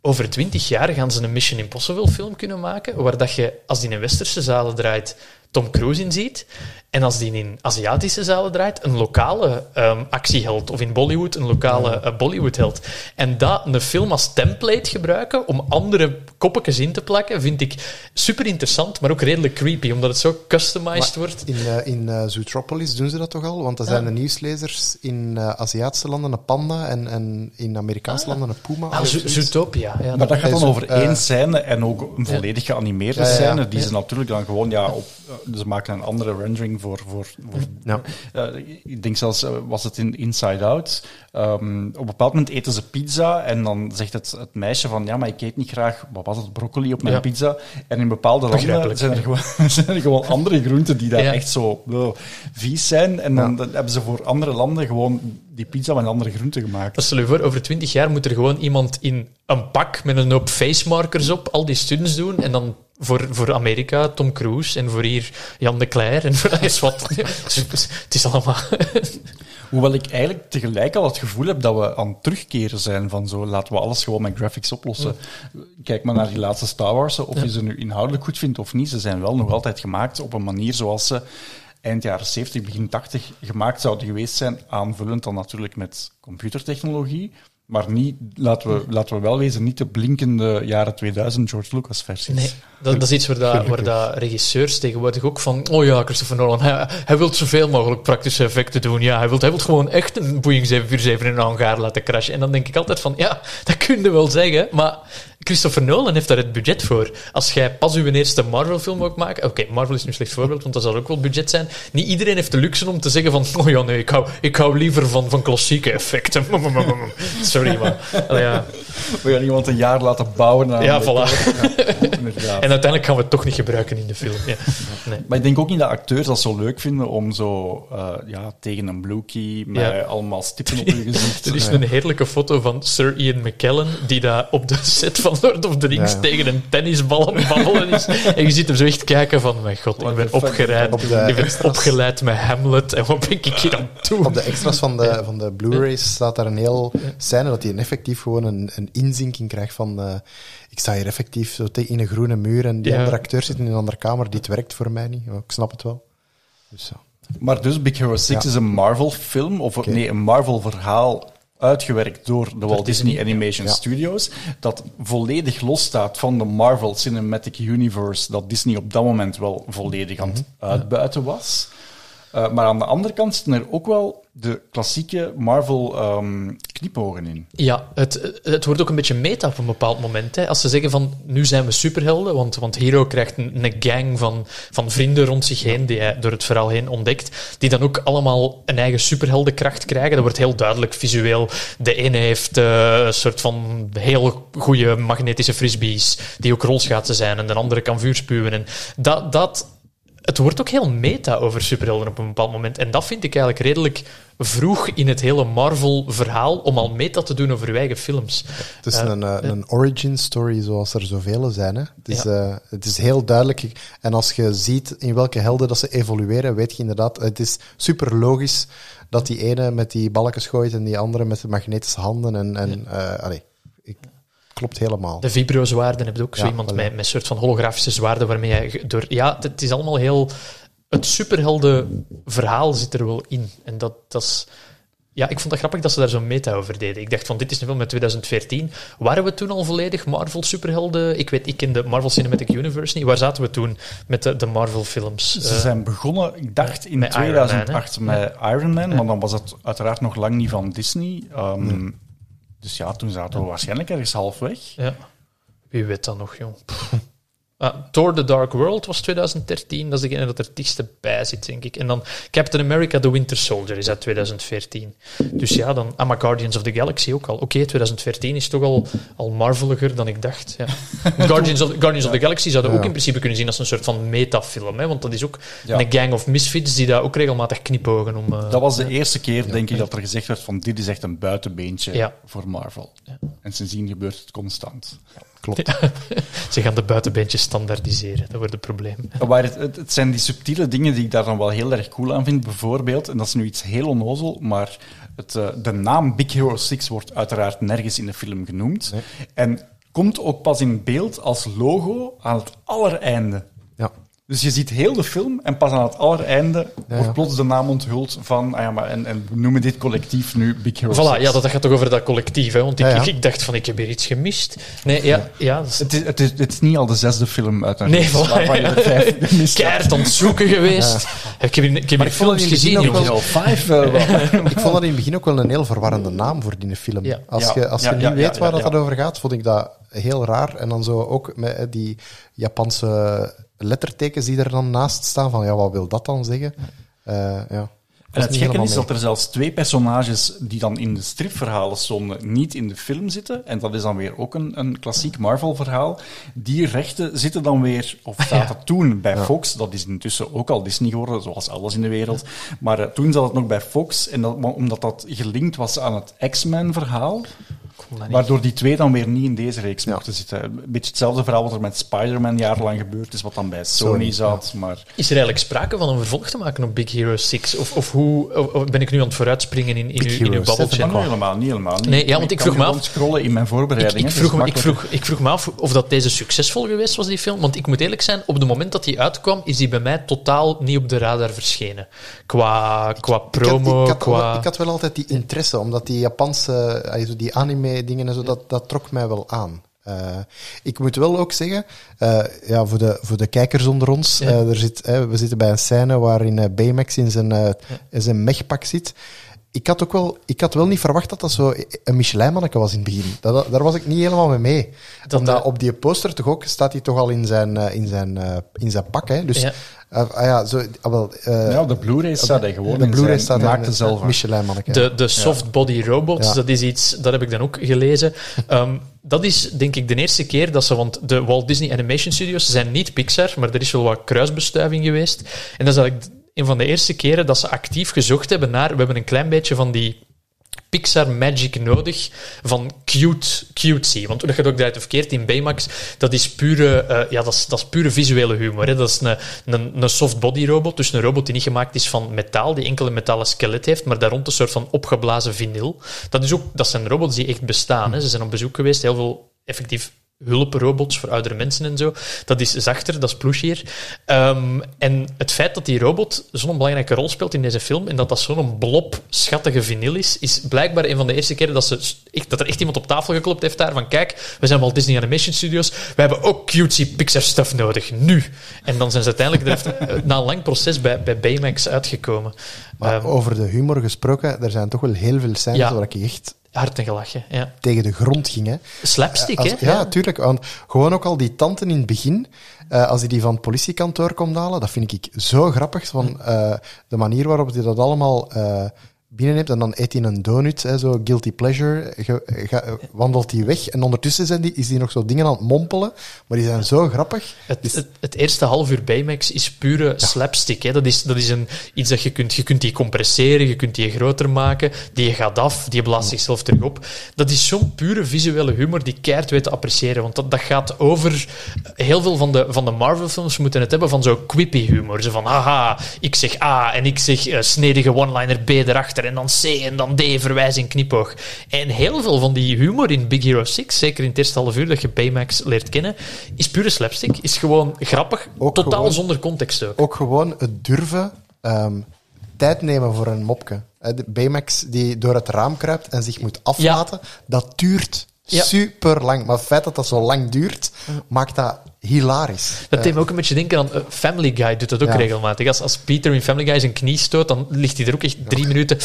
Over twintig jaar gaan ze een Mission Impossible film kunnen maken, waar dat je, als die in een westerse zalen draait, Tom Cruise in ziet. En als die in Aziatische zalen draait, een lokale um, actieheld. Of in Bollywood, een lokale uh, Bollywood-held. En dat een film als template gebruiken om andere koppetjes in te plakken, vind ik super interessant, maar ook redelijk creepy, omdat het zo customized Maar wordt. In, uh, in uh, Zootropolis doen ze dat toch al? Want er zijn de nieuwslezers in uh, Aziatische landen een panda en, en in Amerikaanse Ah. landen een puma. Ah, Zo-. Zootopia. Ja, Maar dat gaat dan over eh, één scène en ook een volledig geanimeerde Ja, ja, ja. scène, die Ja. ze natuurlijk dan gewoon, ja, op, ze maken een andere rendering voor, voor, voor Ja. Ik denk zelfs, eh, was het in Inside Out. Ehm, op een bepaald moment eten ze pizza en dan zegt het, het meisje van, ja, maar ik eet niet graag, wat was het, broccoli op mijn Ja. pizza. En in bepaalde landen zijn er, gewoon, [LAUGHS] zijn er gewoon andere groenten die daar Ja. echt zo vies zijn. En dan, hebben ze voor andere landen gewoon die pizza met andere groenten gemaakt. Dat stel je voor, over twintig jaar moet er gewoon iemand in een pak met een hoop facemarkers op al die stunts doen en dan voor, voor Amerika Tom Cruise en voor hier Jan de Cler en voor is wat. [LAUGHS] Het is allemaal... Hoewel ik eigenlijk tegelijk al het gevoel heb dat we aan het terugkeren zijn van zo, laten we alles gewoon met graphics oplossen. Kijk maar naar die laatste Star Wars, of je ze nu inhoudelijk goed vindt of niet, ze zijn wel nog altijd gemaakt op een manier zoals ze eind jaren 70, begin 80 gemaakt zouden geweest zijn, aanvullend dan natuurlijk met computertechnologie. Maar niet, laten we, laten we wel wezen, niet de blinkende jaren 2000 George Lucas versies. Nee, dat, dat is iets waar, dat, waar dat regisseurs tegenwoordig ook van... Oh ja, Christopher Nolan, hij, hij wil zoveel mogelijk praktische effecten doen. Ja, hij wil hij wilt gewoon echt een Boeing 747 in een hangar laten crashen. En dan denk ik altijd van... Ja, dat kun je wel zeggen, maar... Christopher Nolan heeft daar het budget voor. Als jij pas uw eerste Marvel-film wilt maken... Oké, Marvel is nu een slecht voorbeeld, want dat zal ook wel budget zijn. Niet iedereen heeft de luxe om te zeggen van... Oh ja, nee, ik hou, ik hou liever van, van klassieke effecten. [LAUGHS] Sorry, maar... Allee, ja. We gaan iemand een jaar laten bouwen. aan Ja, voilà. En uiteindelijk gaan we het toch niet gebruiken in de film. Ja. Nee. Maar ik denk ook niet dat acteurs dat zo leuk vinden om zo uh, ja, tegen een blue key met Ja. allemaal stippen op je gezicht. [LAUGHS] Er is een heerlijke foto van Sir Ian McKellen, die daar op de set van Of Rings Ja. tegen een tennisbal aan het babbelen is. En je ziet hem zo echt kijken van, mijn god, ik ben Op de ik ben extras. opgeleid met Hamlet, en wat ben ik hier aan het doen? Op de extras van de, van de Blu-rays staat daar een heel scène dat hij effectief gewoon een, een inzinking krijgt van... eh, ik sta hier effectief zo in een groene muur en die Ja. andere acteur zit in een andere kamer. Dit werkt voor mij niet. Maar ik snap het wel. Dus zo. Maar dus Big Hero 6 Ja. is een Marvel-film, of nee, een Marvel-verhaal uitgewerkt door de Walt Disney, Animation ja. Studios, dat volledig losstaat van de Marvel Cinematic Universe, dat Disney op dat moment wel volledig aan het uitbuiten was. Uh, maar aan de andere kant zitten er ook wel de klassieke Marvel ehm, knipogen in. Ja, het, het wordt ook een beetje meta op een bepaald moment. Hè. Als ze zeggen van, nu zijn we superhelden, want, want Hero krijgt een, een gang van, van vrienden rond zich heen, die hij door het verhaal heen ontdekt, die dan ook allemaal een eigen superheldenkracht krijgen. Dat wordt heel duidelijk visueel. De ene heeft eh, een soort van heel goede magnetische frisbees, die ook rolschaatsen zijn, en de andere kan vuur spuwen. En dat... dat het wordt ook heel meta over superhelden op een bepaald moment. En dat vind ik eigenlijk redelijk vroeg in het hele Marvel-verhaal om al meta te doen over uw eigen films. Het is Eh, een, eh, eh. een origin story zoals er zoveel zijn. Hè. Het, is, het is heel duidelijk. En als je ziet in welke helden dat ze evolueren, weet je inderdaad, het is super logisch dat die ene met die balkjes gooit en die andere met de magnetische handen. En, en allee, klopt helemaal. De vibro-zwaarden heb je ook zo Ja, iemand voilà. met, met een soort van holografische zwaarden waarmee je ge- door... Ja, het is allemaal heel... Het superhelden verhaal zit er wel in. En dat, dat is... Ja, ik vond dat grappig dat ze daar zo'n meta over deden. Ik dacht van, dit is een film met 2014. Waren we toen al volledig Marvel-superhelden? Ik weet, ik ken de Marvel Cinematic Universe niet. Waar zaten we toen met de, de Marvel-films? Ze Eh, zijn begonnen, ik dacht in met Iron 2008 Man, hè? met Iron Man, maar dan was het uiteraard nog lang niet van Disney. Ehm, Dus ja, toen zaten we waarschijnlijk ergens halfweg. ja. Wie weet dat nog, jong. Ah, Thor The Dark World was 2013. Dat is degene dat er het dichtste bij zit, denk ik. En dan Captain America The Winter Soldier is uit 2014. Dus ja, dan... Ah, maar Guardians of the Galaxy ook al. Oké, 2014 is toch al, al marveliger dan ik dacht. Ja. [LAUGHS] Guardians, of, Guardians of the Galaxy zouden ook Ja. in principe kunnen zien als een soort van metafilm. Hè? Want dat is ook Ja. een gang of misfits die daar ook regelmatig knipogen om... eh, Dat was de eerste keer, denk ik, dat er gezegd werd van dit is echt een buitenbeentje Ja. voor Marvel. En sindsdien gebeurt het constant. Klopt. [LAUGHS] Ze gaan de buitenbeentjes standaardiseren. Dat wordt het probleem. Maar het, het, het zijn die subtiele dingen die ik daar dan wel heel erg cool aan vind. Bijvoorbeeld, en dat is nu iets heel onnozel, maar het, eh, de naam Big Hero 6 wordt uiteraard nergens in de film genoemd. En komt ook pas in beeld als logo aan het allereinde. Dus je ziet heel de film en pas aan het allereinde Ja, wordt ja. plots de naam onthuld van, ah ja, maar en, en we noemen dit collectief nu Big Hero Voilà, 6. ja, dat gaat toch over dat collectief, hè? Want ik, Ja, ja. Ik, ik dacht van, ik heb hier iets gemist. Nee, ja, ja, is Het is, het, is, het is niet al de zesde film uit een Nee, voilà, waarvan je er vijf [LAUGHS] gemist keihard aan het zoeken geweest. Ik heb ik heb hier ik vond het films in het gezien, ook wel- jongens. Big Hero 5 eh, wel. [LAUGHS] Ik vond dat in het begin ook wel een heel verwarrende naam voor die film. Ja. Als Ja. je, als je niet ja, weet ja, waar ja, dat ja. over gaat, vond ik dat heel raar. En dan zo ook met eh, die Japanse lettertekens die er dan naast staan, van ja, wat wil dat dan zeggen? Eh, ja. En het gekke is dat er zelfs twee personages die dan in de stripverhalen stonden, niet in de film zitten. En dat is dan weer ook een, een klassiek Marvel-verhaal. Die rechten zitten dan weer, of [LAUGHS] zaten toen bij Fox. Dat is intussen ook al Disney geworden, zoals alles in de wereld. Maar eh, toen zat het nog bij Fox. En dat, omdat dat gelinkt was aan het X-Men-verhaal. Niet. Waardoor die twee dan weer niet in deze reeks Ja. mochten zitten. Een beetje hetzelfde verhaal wat er met Spider-Man jarenlang gebeurd is, wat dan bij Sony, zat. Maar Is er eigenlijk sprake van een vervolg te maken op Big Hero 6? Of, of hoe of- of ben ik nu aan het vooruitspringen in, in, Big uw, in uw Hero babbeltje? 7 Maar niet helemaal, niet helemaal. Niet. Nee, ja, want ik vroeg me gewoon af- scrollen in mijn Ik, voorbereidingen. ik, vroeg me, ik, vroeg, ik vroeg me af of dat deze succesvol geweest was, die film. Want ik moet eerlijk zijn, op het moment dat die uitkwam, is die bij mij totaal niet op de radar verschenen. Qua, qua promo, ik, had, ik, had, qua... ik had wel altijd die interesse, omdat die Japanse, eh, zo anime-dingen en zo, dat, dat trok mij wel aan. Eh, ik moet wel ook zeggen, eh, ja, voor, de, voor de kijkers onder ons, Ja. eh, er zit, we zitten bij een scène waarin Baymax in zijn, in zijn mechpak zit. Ik had ook wel, ik had wel niet verwacht dat dat zo een Michelin-manneke was in het begin. Dat, dat- daar was ik niet helemaal mee mee. Dat, Omdat eh, op die poster toch ook staat hij toch al in zijn, eh, in zijn, eh, in zijn pak. Hè? Dus Ja. eh, ah ja, zo, ah, wel, eh, Ja, de Blu-ray staat hij gewoon de in Blu-ray staat maakte in zelf. Michelin-manneke. De, de soft body robots, Ja. dat is iets, dat heb ik dan ook gelezen. [LAUGHS] Ehm, dat is denk ik de eerste keer dat ze, want de Walt Disney Animation Studios zijn niet Pixar, maar er is wel wat kruisbestuiving geweest. En dat is eigenlijk een van de eerste keren dat ze actief gezocht hebben naar, we hebben een klein beetje van die Pixar magic nodig van cute, cutesy. Want hoe dat gaat ook draait of in Baymax, dat is pure, eh, ja, dat is, dat is pure visuele humor. Hè. Dat is een, een, een soft body robot, dus een robot die niet gemaakt is van metaal, die enkel een metalen skelet heeft, maar daar rond een soort van opgeblazen vinyl. Dat, is ook, dat zijn robots die echt bestaan. Hè. Ze zijn op bezoek geweest, heel veel effectief hulprobots voor oudere mensen en zo. Dat is zachter, dat is plushier. Ehm, en het feit dat die robot zo'n belangrijke rol speelt in deze film en dat dat zo'n blob schattige vinyl is, is blijkbaar een van de eerste keren dat, ze echt, dat er echt iemand op tafel geklopt heeft daar van kijk, we zijn Walt Disney Animation Studios, we hebben ook cutesy Pixar stuff nodig, nu. En dan zijn ze uiteindelijk er, eh, na een lang proces bij, bij Baymax uitgekomen. Maar Ehm, over de humor gesproken, er zijn toch wel heel veel scènes Ja. waar ik echt hard en gelachen, ja. tegen de grond ging. Hè. Slapstick, Als- hè? ja, tuurlijk. Want gewoon ook al die tanten in het begin, eh, als hij die van het politiekantoor komt halen, dat vind ik zo grappig. Van, eh, de manier waarop hij dat allemaal eh binnenneemt en dan eet hij een donut, hè, zo guilty pleasure, ge- wandelt hij weg en ondertussen zijn die, is hij nog zo dingen aan het mompelen, maar die zijn zo grappig. Het, Dus- het, het eerste half uur Baymax is pure slapstick. Hè. Dat is, dat is een, iets dat je kunt, je kunt die compresseren, je kunt die groter maken, die gaat af, die blaast zichzelf terug op. Dat is zo'n pure visuele humor die keihard weet te appreciëren. Want dat, dat gaat over... Heel veel van de, van de Marvel-films moeten het hebben van zo'n quippy humor. Zo van, haha, ik zeg A en ik zeg eh, snedige one-liner B erachter en dan C en dan D, verwijzing, knipoog. En heel veel van die humor in Big Hero 6, zeker in het eerste half uur dat je Baymax leert kennen, is pure slapstick. Is gewoon grappig, Ook totaal gewoon- zonder context ook. Ook gewoon het durven ehm, tijd nemen voor een mopje. de Baymax die door het raam kruipt en zich moet aflaten, dat duurt Ja. super lang. Maar het feit dat dat zo lang duurt, maakt dat hilarisch. Dat deed me ook een beetje denken aan eh, Family Guy, doet dat ook Ja. regelmatig. Als, als Peter in Family Guy zijn knie stoot, dan ligt hij er ook echt drie minuten.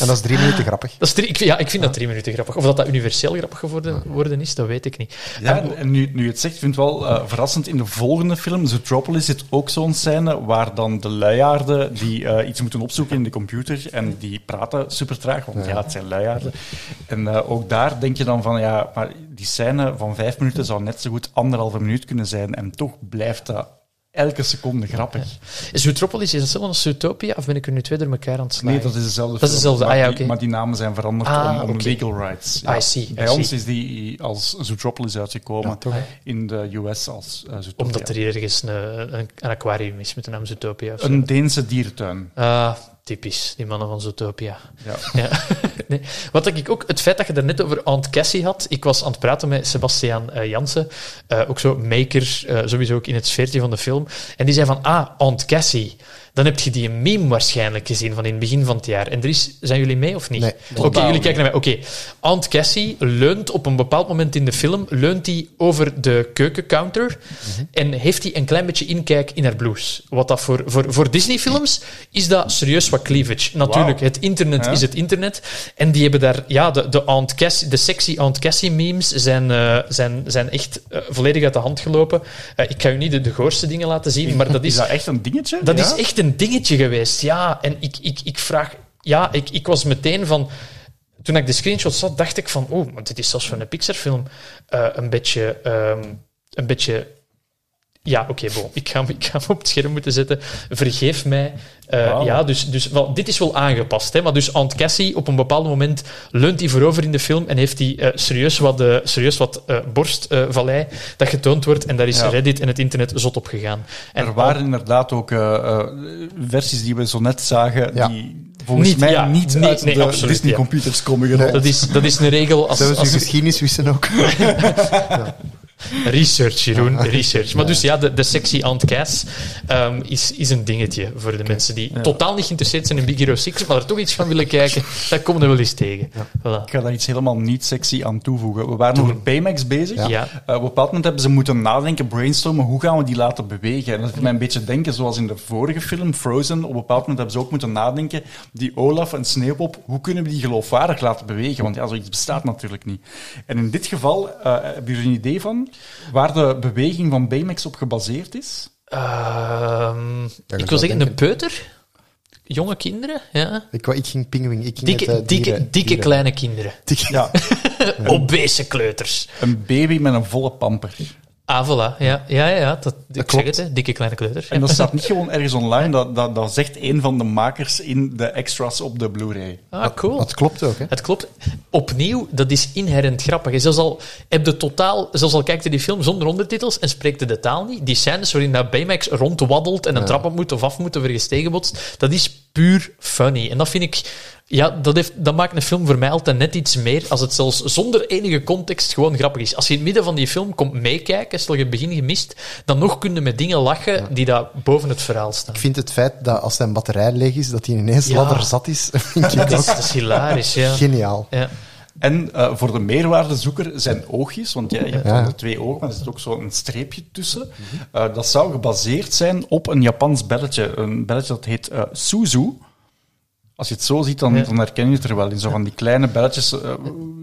En dat is drie minuten grappig. Dat is drie, ik, ja, ik vind dat drie minuten grappig. Of dat dat universeel grappig geworden worden is, dat weet ik niet. Ja, en, en nu, nu je het zegt, ik vind het wel eh, verrassend. In de volgende film, Zootropolis, zit ook zo'n scène waar dan de luiaarden die eh, iets moeten opzoeken in de computer en die praten super traag, want ja, het zijn luiaarden. En eh, ook daar denk je dan van, ja, maar die scène van vijf minuten zou net zo goed anderhalve minuut kunnen zijn en toch blijft dat elke seconde grappig. Zootropolis, is dat hetzelfde als Zootopia? Of ben ik er nu twee door elkaar aan het slaan? Nee, dat is dezelfde Dat is dezelfde, maar ah, ja, die-. Maar die namen zijn veranderd Ah, om, legal rights. I see, Bij I ons see. is die als Zootropolis uitgekomen, in de US als uh, Zootopia. Omdat er hier ergens een, een, een aquarium is met de naam Zootopia. of zo. Een Deense dierentuin. Ah, typisch, die mannen van Zootopia. Ja. Ja. [LAUGHS] nee. Wat ik ook, het feit dat je er net over Aunt Cassie had, ik was aan het praten met Sebastiaan eh, Jansen, eh, ook zo maker, eh, sowieso ook in het sfeertje van de film, en die zei van, ah, Aunt Cassie, dan heb je die meme waarschijnlijk gezien van in het begin van het jaar. En er is, zijn jullie mee of niet? Nee, Oké, jullie kijken naar mij. Oké, Aunt Cassie leunt op een bepaald moment in de film, leunt hij over de keukencounter en heeft hij een klein beetje inkijk in haar blouse. Wat dat voor, voor, voor Disney-films is dat serieus wat cleavage. Natuurlijk, het internet Ja. is het internet. En die hebben daar, ja, de, de, Aunt Cassie, de sexy Aunt Cassie memes zijn, eh, zijn, zijn echt eh, volledig uit de hand gelopen. Eh, ik ga u niet de, de goorste dingen laten zien, maar dat Is is, dat echt een dingetje? dat Ja? is echt een dingetje geweest. Ja, en ik, ik, ik vraag, ja, ik, ik was meteen van. Toen ik de screenshot zat, dacht ik van, oh, want dit is zelfs van een Pixar-film eh, een beetje, ehm, een beetje. Ja, oké, bon. Ik ga, hem- ik ga hem op het scherm moeten zetten. Vergeef mij. Eh. Ja, dus, dus wel, dit is wel aangepast. Hè, maar dus Aunt Cassie, op een bepaald moment leunt hij voorover in de film en heeft hij eh, serieus wat, eh, serieus wat eh, borstvallei dat getoond wordt. En daar is Ja. Reddit en het internet zot op gegaan. En er waren inderdaad ook eh, eh, versies die we zo net zagen, Ja. die volgens Niet- mij ja, niet niet- uit nee, de absoluut, Disney-computers komen gerold. Dat is, dat is een regel als, Zelfs uw als geschiedenis wisten ook. [LAUGHS] research, Jeroen. Research. Maar dus ja, de, de sexy Aunt Cass is, is een dingetje voor de mensen die totaal niet geïnteresseerd zijn in Big Hero 6, maar er toch iets van willen kijken. [LAUGHS] Dat komen er wel eens tegen. Voilà. Ik ga daar iets helemaal niet sexy aan toevoegen. We waren over Baymax bezig. Ja. Eh, op een bepaald moment hebben ze moeten nadenken, brainstormen, hoe gaan we die laten bewegen? En dat doet mij een beetje denken, zoals in de vorige film, Frozen. Op een bepaald moment hebben ze ook moeten nadenken, die Olaf en Sneeuwpop, hoe kunnen we die geloofwaardig laten bewegen? Want ja, zoiets bestaat natuurlijk niet. En in dit geval, eh, hebben jullie een idee van waar de beweging van Baymax op gebaseerd is? Ehm, ik wil zeggen, denken. een peuter? Jonge kinderen? Ja. Ik, ging pingwing. Ik ging Dikke, eh, dikke, dieren- dikke kleine kinderen. Dikke- Ja, [LAUGHS] Obese kleuters. een baby met een volle pamper. Ah, voilà. Ja, ja, ja dat, ik zeg klopt. het, hè. dikke kleine kleuters. En dat [LAUGHS] staat niet gewoon ergens online, dat, dat, dat zegt een van de makers in de extras op de Blu-ray. Ah, cool. Dat klopt ook, hè? Het klopt. Opnieuw, dat is inherent grappig. Zelfs al, heb je totaal, zelfs al kijkt je die film zonder ondertitels en spreekt de taal niet, die scènes waarin dat Baymax rondwaddelt en een trap op moet of af moet of ergens tegenbotst, dat is puur funny. En dat vind ik... Ja, dat, heeft, dat maakt een film voor mij altijd net iets meer als het zelfs zonder enige context gewoon grappig is. Als je in het midden van die film komt meekijken, stel je het begin gemist, dan nog kun je met dingen lachen die daar boven het verhaal staan. Ik vind het feit dat als zijn batterij leeg is, dat hij ineens Ja. ladder zat is, [LAUGHS] vind ik Dat is, dat is hilarisch, ja. geniaal. ja. En eh, voor de meerwaardezoeker zijn oogjes, want ja, je hebt Ja. twee ogen, maar er zit ook zo'n streepje tussen. Eh, dat zou gebaseerd zijn op een Japans belletje. Een belletje dat heet eh, Suzu. Als je het zo ziet, dan, dan herken je het er wel in. Zo van die kleine belletjes.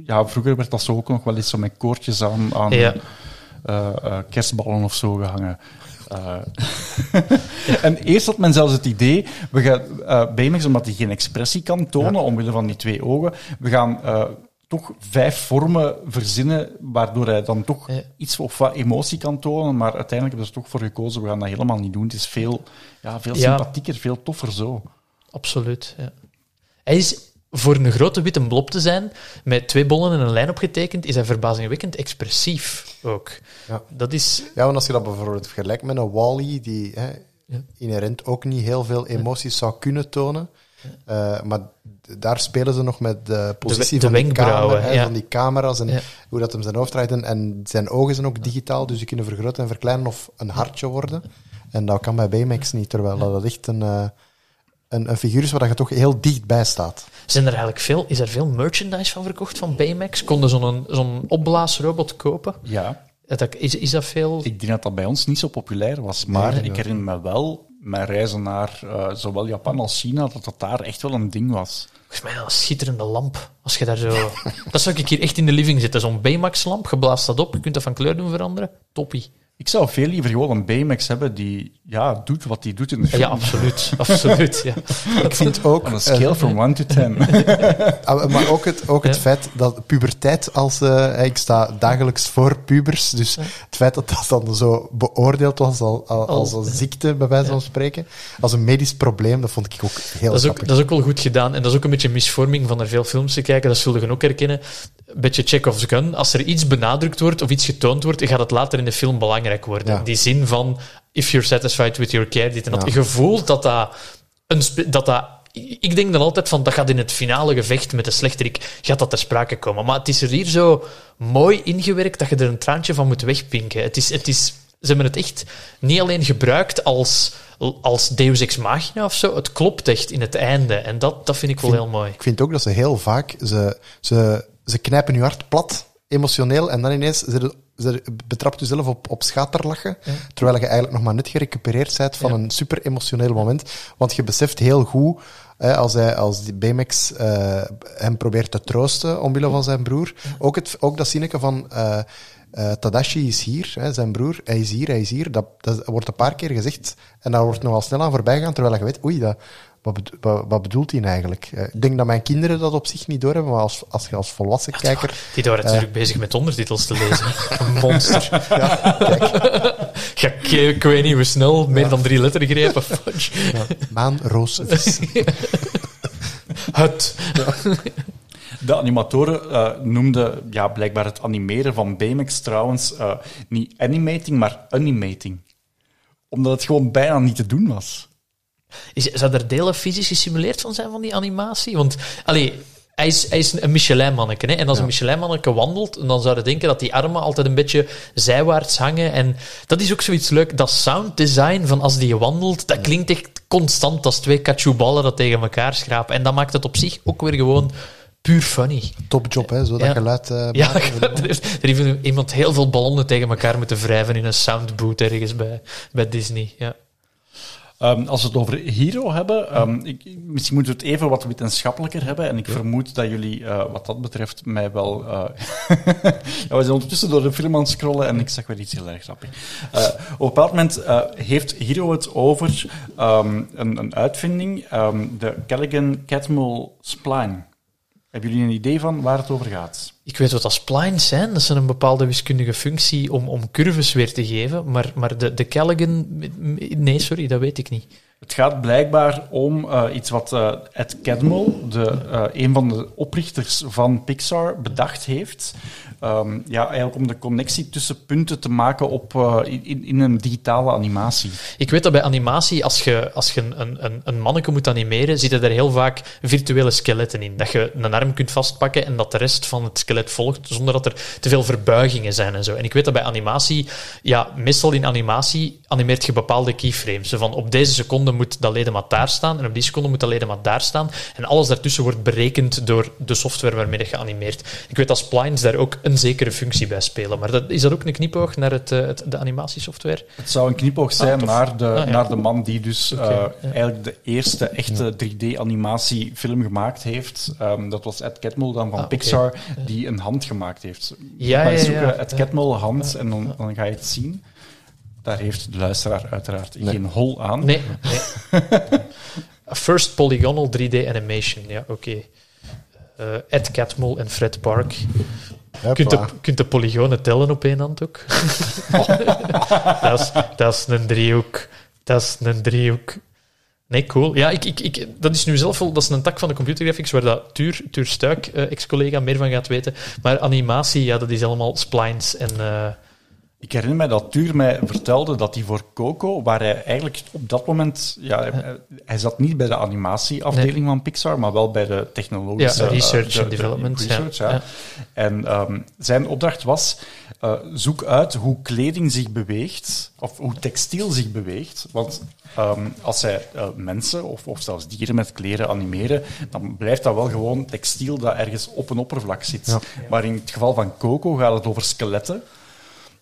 ja, vroeger werd dat zo ook nog wel eens zo met koordjes aan, aan kerstballen of zo gehangen. Eh, [LAUGHS] en eerst had men zelfs het idee, we gaan Baymax, omdat hij geen expressie kan tonen, omwille van die twee ogen, we gaan toch vijf vormen verzinnen, waardoor hij dan toch Ja. iets of wat emotie kan tonen, maar uiteindelijk hebben ze er toch voor gekozen, we gaan dat helemaal niet doen. Het is veel, ja, veel Ja. sympathieker, veel toffer zo. Absoluut, ja. Hij is, voor een grote witte blob te zijn, met twee bollen en een lijn opgetekend, is hij verbazingwekkend expressief ook. Ja. Dat is... Ja, want als je dat bijvoorbeeld vergelijkt met een Wally, die hè, Ja. inherent ook niet heel veel emoties zou kunnen tonen. Eh, maar daar spelen ze nog met de positie de van, die wenkbrauwen, camera, hè, ja. van die camera's en Ja. hoe dat hem zijn hoofd draait. En, en zijn ogen zijn ook digitaal, dus die kunnen vergroten en verkleinen of een hartje worden. En dat kan bij Baymax niet, terwijl dat echt een, eh, een, een figuur is waar je toch heel dichtbij staat. Zijn er eigenlijk veel, is er veel merchandise van verkocht van Baymax? Konden zo'n zo'n opblaasrobot kopen? Ja, Is dat, is, is dat veel? ik denk dat dat bij ons niet zo populair was. Maar Nee, ik herinner me wel, mijn reizen naar eh, zowel Japan als China, dat dat daar echt wel een ding was. Volgens mij een schitterende lamp. Als je daar zo... [LAUGHS] dat zou ik hier echt in de living zetten. Zo'n Baymax-lamp, je blaast dat op, je kunt dat van kleur doen veranderen. Toppie. Ik zou veel liever gewoon een Baymax hebben die ja, doet wat hij doet in de film. Ja, absoluut. [LAUGHS] absoluut ja. [LAUGHS] Ik vind ook... On a eh, scale from 1 to 10. [LAUGHS] Ah, Maar ook het, ook het Ja. feit dat puberteit als... eh, ik sta dagelijks voor pubers, dus het feit dat dat dan zo beoordeeld was als, als, als een ziekte, bij wijze van spreken, als een medisch probleem, dat vond ik ook heel Dat is ook, grappig. dat is ook wel goed gedaan. En dat is ook een beetje misvorming van er veel films te kijken. Dat zullen je ook herkennen. Een beetje Chekhov's gun. Als er iets benadrukt wordt of iets getoond wordt, gaat het later in de film belangrijk worden. Ja. Die zin van, if you're satisfied with your care, dit en dat. Ja. Je voelt dat dat, een dat dat... Ik denk dan altijd van, dat gaat in het finale gevecht met de slechterik, gaat dat ter sprake komen. Maar het is er hier zo mooi ingewerkt dat je er een traantje van moet wegpinken. Het is... Het is ze hebben het echt niet alleen gebruikt als, als Deus Ex Machina of zo. Het klopt echt in het einde. En dat, dat vind ik wel heel mooi. Ik vind ook dat ze heel vaak... Ze, ze, ze knijpen je hart plat, emotioneel, en dan ineens ze, ze betrapt je zelf op, op schaterlachen, terwijl je eigenlijk nog maar net gerecupereerd bent van Ja. een super emotioneel moment. Want je beseft heel goed, hè, als, hij, als die Baymax eh, hem probeert te troosten omwille van zijn broer, ook, het, ook dat zinnetje van... eh, Tadashi is hier, hè, zijn broer. Hij is hier, hij is hier. Dat, dat wordt een paar keer gezegd. En daar wordt nogal snel aan voorbij gegaan, terwijl je weet, oei, dat, wat, bedo- wat, wat bedoelt hij eigenlijk? Eh, ik denk dat mijn kinderen dat op zich niet doorhebben, maar als, als je als volwassen kijker... Die waren natuurlijk bezig met ondertitels te lezen. [LAUGHS] Een monster. [LAUGHS] Ja, kijk, Ja, ik, ik weet niet hoe snel, meer dan drie lettergrepen. Fudge. ja, maan, roos, [LAUGHS] vis. Het. De animatoren eh, noemden ja, blijkbaar het animeren van Baymax trouwens eh, niet animating, maar animating. Omdat het gewoon bijna niet te doen was. Is, zou er delen fysisch gesimuleerd van zijn van die animatie? Want, allee, hij is, hij is een Michelin-manneke. Hè? En als een Michelin-manneke wandelt, dan zou je denken dat die armen altijd een beetje zijwaarts hangen. En dat is ook zoiets leuk. Dat sounddesign van als die wandelt, dat klinkt echt constant als twee kachuballen dat tegen elkaar schrapen. En dat maakt het op zich ook weer gewoon puur funny. Topjob, hè, zo dat Ja. geluid eh, Ja, er [LAUGHS] er heeft iemand heel veel ballonnen tegen elkaar moeten wrijven in een soundboot ergens bij, bij Disney. Ja. Ehm, als we het over Hero hebben, ehm, ik, misschien moeten we het even wat wetenschappelijker hebben. En ik vermoed dat jullie, eh, wat dat betreft, mij wel... eh, [LAUGHS] ja, we zijn ondertussen door de film aan het scrollen en ik zag weer iets heel erg grappig. Eh, op een bepaald moment heeft Hero het over ehm, een, een uitvinding, de Callaghan-Catmull spline. Hebben jullie een idee van waar het over gaat? Ik weet wat dat splines zijn. Dat zijn een bepaalde wiskundige functie om, om curves weer te geven. Maar, maar de, de. Nee, sorry, dat weet ik niet. Het gaat blijkbaar om eh, iets wat eh, Ed Catmull, eh, een van de oprichters van Pixar, bedacht heeft. Ehm, ja, eigenlijk om de connectie tussen punten te maken op, in, in een digitale animatie. Ik weet dat bij animatie, als je, als je een, een, een manneke moet animeren, zitten er heel vaak virtuele skeletten in. Dat je een arm kunt vastpakken en dat de rest van het skelet volgt, zonder dat er te veel verbuigingen zijn en zo. En ik weet dat bij animatie, ja, meestal in animatie animeert je bepaalde keyframes. Zo van op deze seconde moet dat ledemaat daar staan en op die seconde moet dat ledemaat daar staan. En alles daartussen wordt berekend door de software waarmee je animeert. Ik weet dat splines daar ook een zekere functie bij spelen. Maar dat, is dat ook een knipoog naar het, eh, het, de animatiesoftware? Het zou een knipoog zijn tof. naar, de, Ah, ja. naar de man die dus eh, ja. eigenlijk de eerste echte 3D-animatiefilm gemaakt heeft. Ehm, dat was Ed Catmull dan van Ah. Pixar, die een hand gemaakt heeft. Ja, ja, zoeken. Ed Catmull hand en dan, dan ga je het zien. Daar heeft de luisteraar uiteraard geen hol aan. Nee. nee. [LAUGHS] First Polygonal 3D Animation. Ja, oké. Eh, Ed Catmull en Fred Park. Hoppa. Kunt de, kunt de polygonen tellen op één hand ook? [LAUGHS] dat, is, dat is een driehoek. Dat is een driehoek. Nee, cool. Ja, ik, ik, ik, dat is nu zelf wel... Dat is een tak van de computergraphics waar dat Tuur, Tuur Stuik, eh, ex-collega, meer van gaat weten. Maar animatie, ja, dat is allemaal splines en... eh, Ik herinner mij dat Tuur mij vertelde dat hij voor Coco, waar hij eigenlijk op dat moment, ja, hij, hij zat niet bij de animatieafdeling van Pixar, maar wel bij de technologische Ja, research eh, en de development, research, ja. Ja. En ehm, zijn opdracht was: eh, zoek uit hoe kleding zich beweegt, of hoe textiel zich beweegt. Want ehm, als zij eh, mensen of, of zelfs dieren met kleren animeren, dan blijft dat wel gewoon textiel dat ergens op een oppervlak zit. Ja. Maar in het geval van Coco gaat het over skeletten.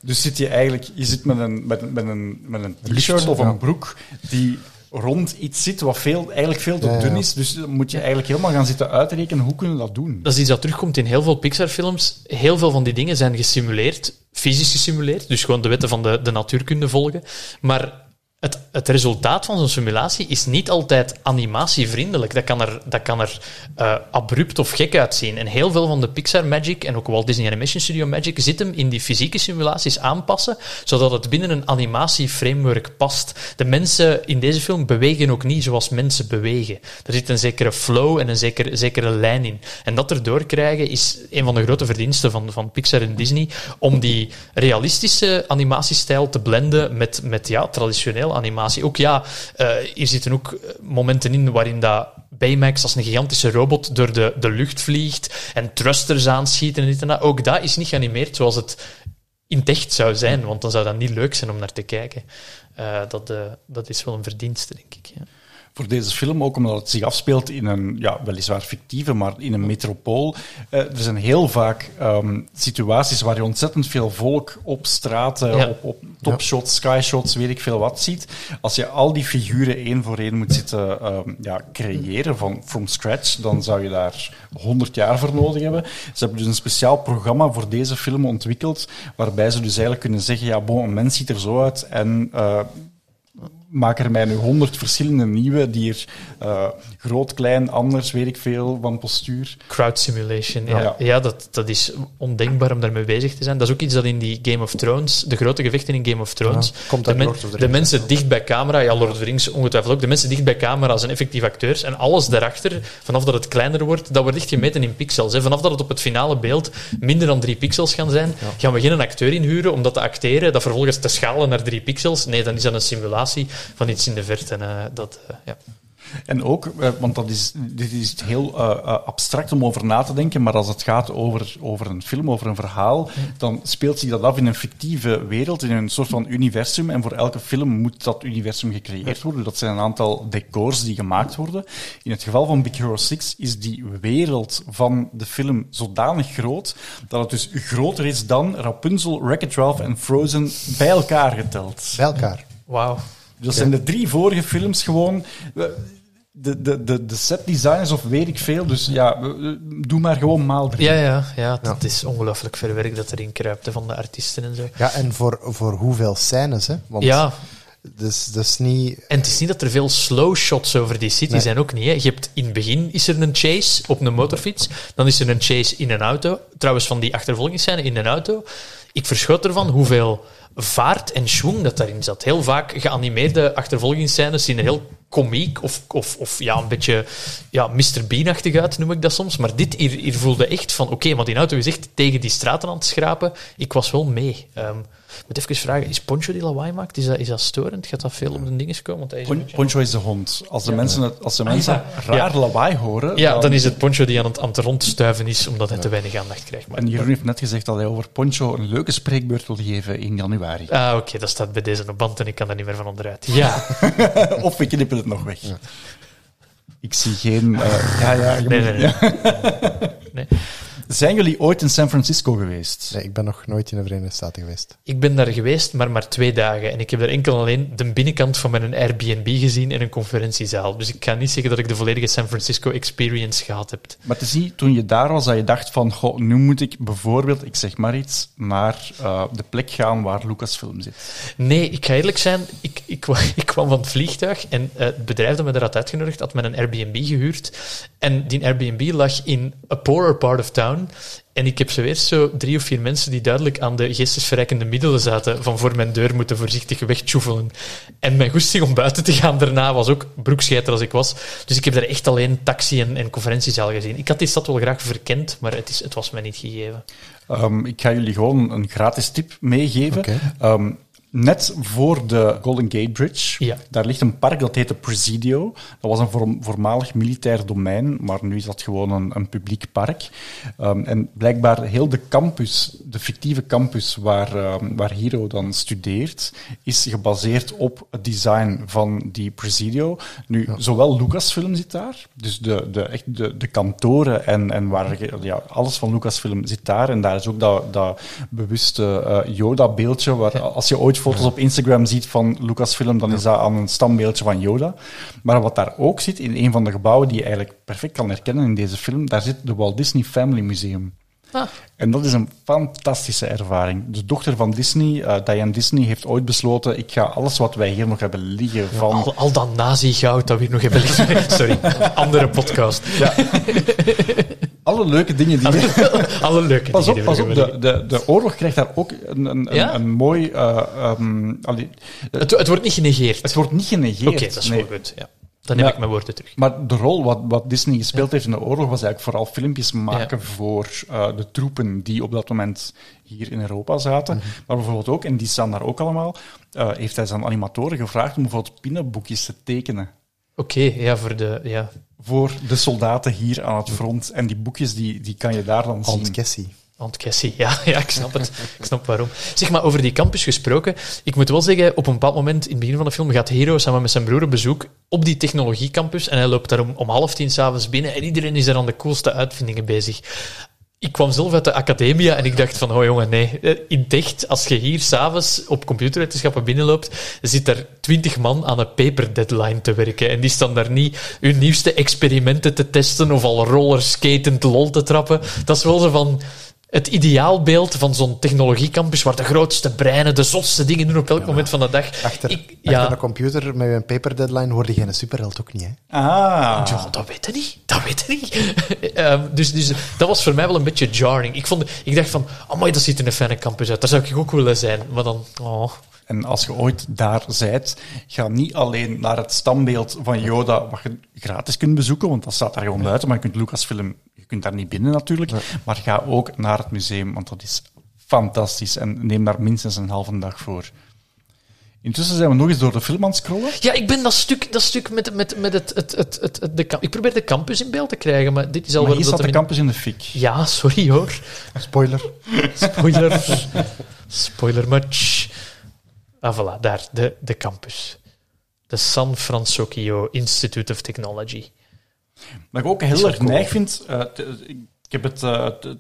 Dus zit je eigenlijk, je zit met een, met, een- met een, met een t-shirt Lucht, of een broek die rond iets zit wat veel, eigenlijk veel te ja. dun is. Dus dan moet je eigenlijk helemaal gaan zitten uitrekenen hoe kunnen we dat doen. Dat is iets dat terugkomt in heel veel Pixar-films. Heel veel van die dingen zijn gesimuleerd, fysisch gesimuleerd, dus gewoon de wetten van de, de natuurkunde volgen. Maar het, het resultaat van zo'n simulatie is niet altijd animatievriendelijk. Dat kan er, dat kan er eh, abrupt of gek uitzien. En heel veel van de Pixar Magic en ook Walt Disney Animation Studio Magic zit hem in die fysieke simulaties aanpassen, zodat het binnen een animatieframework past. De mensen in deze film bewegen ook niet zoals mensen bewegen. Er zit een zekere flow en een zekere, zekere lijn in. En dat erdoor krijgen is een van de grote verdiensten van, van Pixar en Disney, om die realistische animatiestijl te blenden met, met ja, traditioneel animatie. Ook ja, eh, hier zitten ook eh, momenten in waarin dat Baymax als een gigantische robot door de, de lucht vliegt en thrusters aanschieten en dit en dat. Ook dat is niet geanimeerd zoals het in het echt zou zijn, want dan zou dat niet leuk zijn om naar te kijken. Eh, dat, dat is wel een verdienste, denk ik. Ja. Voor deze film, ook omdat het zich afspeelt in een, ja, weliswaar fictieve, maar in een metropool. Eh, er zijn heel vaak ehm, situaties waar je ontzettend veel volk op straten, Ja. op, op topshots, skyshots, weet ik veel wat ziet. Als je al die figuren één voor één moet zitten ehm, ja, creëren van from scratch, dan zou je daar 100 jaar voor nodig hebben. Ze hebben dus een speciaal programma voor deze film ontwikkeld, waarbij ze dus eigenlijk kunnen zeggen, ja, bon, een mens ziet er zo uit en... eh, maak er mij nu honderd verschillende nieuwe, die er eh, groot, klein, anders, weet ik veel, van postuur. Crowd simulation, ja. Ja. Ja, dat, dat is ondenkbaar om daarmee bezig te zijn. Dat is ook iets dat in die Game of Thrones, de grote gevechten in Game of Thrones, Ja, komt de, men- Lord of the de mensen dicht bij camera, ja, Lord of the Rings ongetwijfeld ook, de mensen dicht bij camera zijn effectief acteurs en alles daarachter, vanaf dat het kleiner wordt, dat wordt echt gemeten in pixels. Hè. Vanaf dat het op het finale beeld minder dan drie pixels gaan zijn, gaan we geen acteur inhuren om dat te acteren, dat vervolgens te schalen naar drie pixels. Nee, dan is dat een simulatie van iets in de verte. En, eh, dat, eh, ja. En ook, eh, want dat is, dit is heel abstract om over na te denken, maar als het gaat over, over een film, over een verhaal, dan speelt zich dat af in een fictieve wereld, in een soort van universum. En voor elke film moet dat universum gecreëerd worden. Dat zijn een aantal decors die gemaakt worden. In het geval van Big Hero 6 is die wereld van de film zodanig groot, dat het dus groter is dan Rapunzel, Wreck-It Ralph en Frozen bij elkaar geteld. Bij elkaar. Wauw. Dat zijn de drie vorige films gewoon. eh, De, de, de, de set designers of weet ik veel. Dus ja, doe maar gewoon maal drie. Ja, ja, ja, dat is ongelooflijk veel werk dat erin kruipt hè, van de artiesten en zo. Ja, en voor, voor hoeveel scènes, hè? Want Ja, Dus dat is niet... en het is niet dat er veel slow shots over die city Nee. zijn, ook niet. Hè. Je hebt, in het begin is er een chase op een motorfiets, dan is er een chase in een auto. Trouwens, van die achtervolgingsscène in een auto. Ik verschot ervan hoeveel vaart en schwung dat daarin zat. Heel vaak geanimeerde achtervolgingsscènes zien er heel komiek of, of, of ja, een beetje ja, Mr. Bean-achtig uit, noem ik dat soms. Maar dit hier, hier voelde echt van, oké, want die auto is tegen die straten aan het schrapen. Ik was wel mee. Ehm, moet even vragen, is Poncho die lawaai maakt, is dat, is dat storend? Gaat dat veel op de dingen komen? Want hij is een Pon- beetje- Poncho is de hond. Als de mensen, het, als de mensen ja. raar lawaai horen. Ja, dan is het Poncho die aan het, aan het rondstuiven is, omdat hij te weinig aandacht krijgt. Maar, En Jeroen heeft net gezegd dat hij over Poncho een leuke spreekbeurt wil geven in januari. Ah, oké, dat staat bij deze op band en ik kan er niet meer van onderuit. Ja, [LAUGHS] of we knippen het nog weg. Ik zie geen. eh, ja, ja, nee, nee, [LAUGHS] nee. Zijn jullie ooit in San Francisco geweest? Nee, ik ben nog nooit in de Verenigde Staten geweest. Ik ben daar geweest, maar maar twee dagen. En ik heb daar enkel alleen de binnenkant van mijn Airbnb gezien en een conferentiezaal. Dus ik kan niet zeggen dat ik de volledige San Francisco experience gehad heb. Maar is niet toen je daar was dat je dacht van, goh, nu moet ik bijvoorbeeld, ik zeg maar iets, naar eh, de plek gaan waar Lucasfilm zit. Nee, ik ga eerlijk zijn, ik, ik, [LAUGHS] ik kwam van het vliegtuig en eh, het bedrijf dat me daar had uitgenodigd had me een Airbnb gehuurd. En die Airbnb lag in a poorer part of town. En ik heb zo eerst zo drie of vier mensen die duidelijk aan de geestesverrijkende middelen zaten van voor mijn deur moeten voorzichtig wegtjoefelen. En mijn goesting om buiten te gaan daarna was ook broekscheiter als ik was. Dus ik heb daar echt alleen taxi en, en conferentiezaal gezien. Ik had die stad wel graag verkend, maar het, is, het was mij niet gegeven. Um, ik ga jullie gewoon een gratis tip meegeven. Um, net voor de Golden Gate Bridge, Ja. daar ligt een park dat heette Presidio. Dat was een voorm- voormalig militair domein, maar nu is dat gewoon een, een publiek park. Um, en blijkbaar heel de campus, de fictieve campus waar, um, waar Hero dan studeert, is gebaseerd op het design van die Presidio. Nu, zowel Lucasfilm zit daar, dus de, de, echt de, de kantoren en, en waar, ja, alles van Lucasfilm zit daar. En daar is ook dat, dat bewuste eh, Yoda-beeldje, waar als je ooit foto's op Instagram ziet van Lucasfilm, dan is dat aan een stambeeldje van Yoda. Maar wat daar ook zit, in een van de gebouwen die je eigenlijk perfect kan herkennen in deze film, daar zit de Walt Disney Family Museum. Ah. En dat is een fantastische ervaring. De dochter van Disney, eh, Diane Disney, heeft ooit besloten: ik ga alles wat wij hier nog hebben liggen van. Al, al dat nazi-goud dat we hier nog hebben liggen. [LAUGHS] Sorry, andere podcast. [LAUGHS] Alle leuke dingen die. Alle [LAUGHS] leuke Pas op, dingen pas op. we hebben De, de, de oorlog krijgt daar ook een, een, een, Ja? een mooi. eh, ehm, allee, liggen. Het, het wordt niet genegeerd. het wordt niet genegeerd. Oké, dat is nee. goed. Ja. Dan heb Ja. ik mijn woorden terug. Maar de rol wat, wat Disney gespeeld heeft in de oorlog was eigenlijk vooral filmpjes maken voor eh, de troepen die op dat moment hier in Europa zaten. Mhm. Maar bijvoorbeeld ook, en die staan daar ook allemaal, eh, heeft hij zijn animatoren gevraagd om bijvoorbeeld pinnenboekjes te tekenen. Oké, ja, voor de... Ja. Voor de soldaten hier aan het front. En die boekjes die, die kan je daar dan zien. Aunt Cassie. Aunt Cassie, ja, [LAUGHS] ja, ik snap het. Ik snap waarom. Zeg maar, over die campus gesproken. Ik moet wel zeggen, op een bepaald moment in het begin van de film gaat Hero samen met zijn broer op bezoek op die technologiecampus en hij loopt daar om, om half tien s'avonds binnen en iedereen is daar aan de coolste uitvindingen bezig. Ik kwam zelf uit de academia en ik dacht van, oh jongen, nee. Eh, In Decht, als je hier s'avonds op computerwetenschappen binnenloopt, zit er twintig man aan een paper deadline te werken. En die staan daar niet hun nieuwste experimenten te testen of al rollerskatend lol te trappen. Dat is wel zo van het ideaalbeeld van zo'n technologiecampus waar de grootste breinen de zotste dingen doen op elk moment van de dag. Achter, Ik- achter een computer met een paper deadline word je geen superheld ook niet, hè? Ah. Ja, dat weet je niet. Dat weet je niet. [LAUGHS] Ehm, dus, dus dat was voor mij wel een beetje jarring. Ik, vond, ik dacht van, amai, dat ziet er een fijne campus uit. Daar zou ik ook willen zijn. Maar dan, oh. En als je ooit daar zijt, ga niet alleen naar het standbeeld van Yoda, wat je gratis kunt bezoeken, want dat staat daar gewoon buiten, maar je kunt Lucasfilm, kunt daar niet binnen natuurlijk, maar ga ook naar het museum, want dat is fantastisch en neem daar minstens een halve dag voor. Intussen zijn we nog eens door de film aan het scrollen. Ja, ik ben dat stuk, dat stuk met, met, met het... het, het, het, het- de, ik probeer de campus in beeld te krijgen, maar dit is al Maar wel... hier dat staat de campus in de fik. Ja, sorry hoor. Spoiler. Spoiler. Spoiler much. Ah, voilà, daar, de, de campus. De San Francisco Institute of Technology. Wat ik ook heel erg neig vind, eh, ik heb het, eh, het,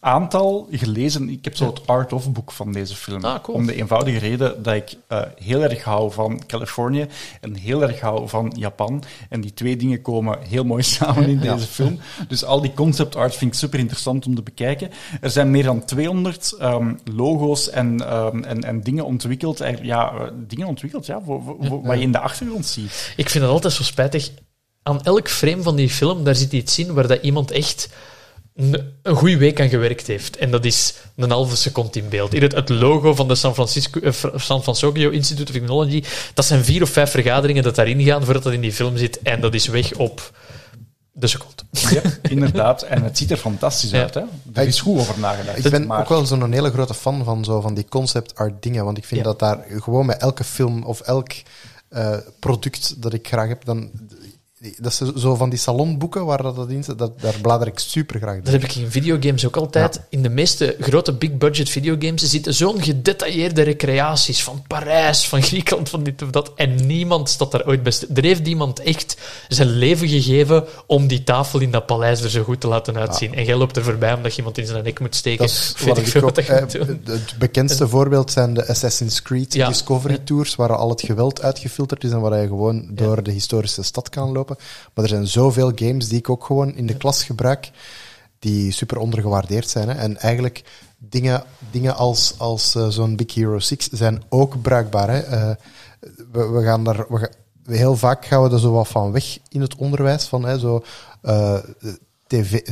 aantal gelezen, ik heb zo het art-of-boek van deze film. Ah, cool. Om de eenvoudige reden dat ik eh, heel erg hou van Californië en heel erg hou van Japan. En die twee dingen komen heel mooi [LAUGHS] samen in deze film. Dus al die concept art vind ik super interessant om te bekijken. Er zijn meer dan 200 ehm, logo's en, ehm, en, en dingen ontwikkeld. Ja, dingen ontwikkeld, ja, voor, voor- voor wat je in de achtergrond ziet. Ik vind het altijd zo spijtig. Aan elk frame van die film, daar zit iets in waar dat iemand echt een, een goede week aan gewerkt heeft. En dat is een halve seconde in beeld. Hier het, het logo van de San Francisco, eh, San Francisco Institute of Technology, dat zijn vier of vijf vergaderingen dat daarin gaan voordat dat in die film zit. En dat is weg op de seconde. Ja, inderdaad. En het ziet er fantastisch Ja. uit. Hè? Er is goed over nagedacht. Ik ben maar ook wel zo'n hele grote fan van, zo, van die concept art dingen. Want ik vind Ja. dat daar gewoon met elke film of elk eh, product dat ik graag heb, dan. Dat is zo van die salonboeken waar dat in zit, dat, daar blader ik super graag Dat door. heb ik in videogames ook altijd. In de meeste grote big-budget videogames zitten zo'n gedetailleerde recreaties van Parijs, van [LAUGHS] Griekenland, van dit of dat. En niemand staat daar ooit bij. stil. Er heeft iemand echt zijn leven gegeven om die tafel in dat paleis er zo goed te laten uitzien. En jij loopt er voorbij omdat je iemand in zijn nek moet steken. Dat [LAUGHS] wat ik ik ook, eh, het bekendste voorbeeld zijn de Assassin's Creed Ja. Discovery Tours, waar al het geweld uitgefilterd is en waar je gewoon door de historische stad kan lopen. Maar er zijn zoveel games die ik ook gewoon in de klas gebruik, die super ondergewaardeerd zijn. Hè. En eigenlijk dingen, dingen als, als eh, zo'n Big Hero 6 zijn ook bruikbaar. Hè. Eh, we, we gaan daar... We gaan- heel vaak gaan we er zo wat van weg in het onderwijs. Van, hè, zo, eh,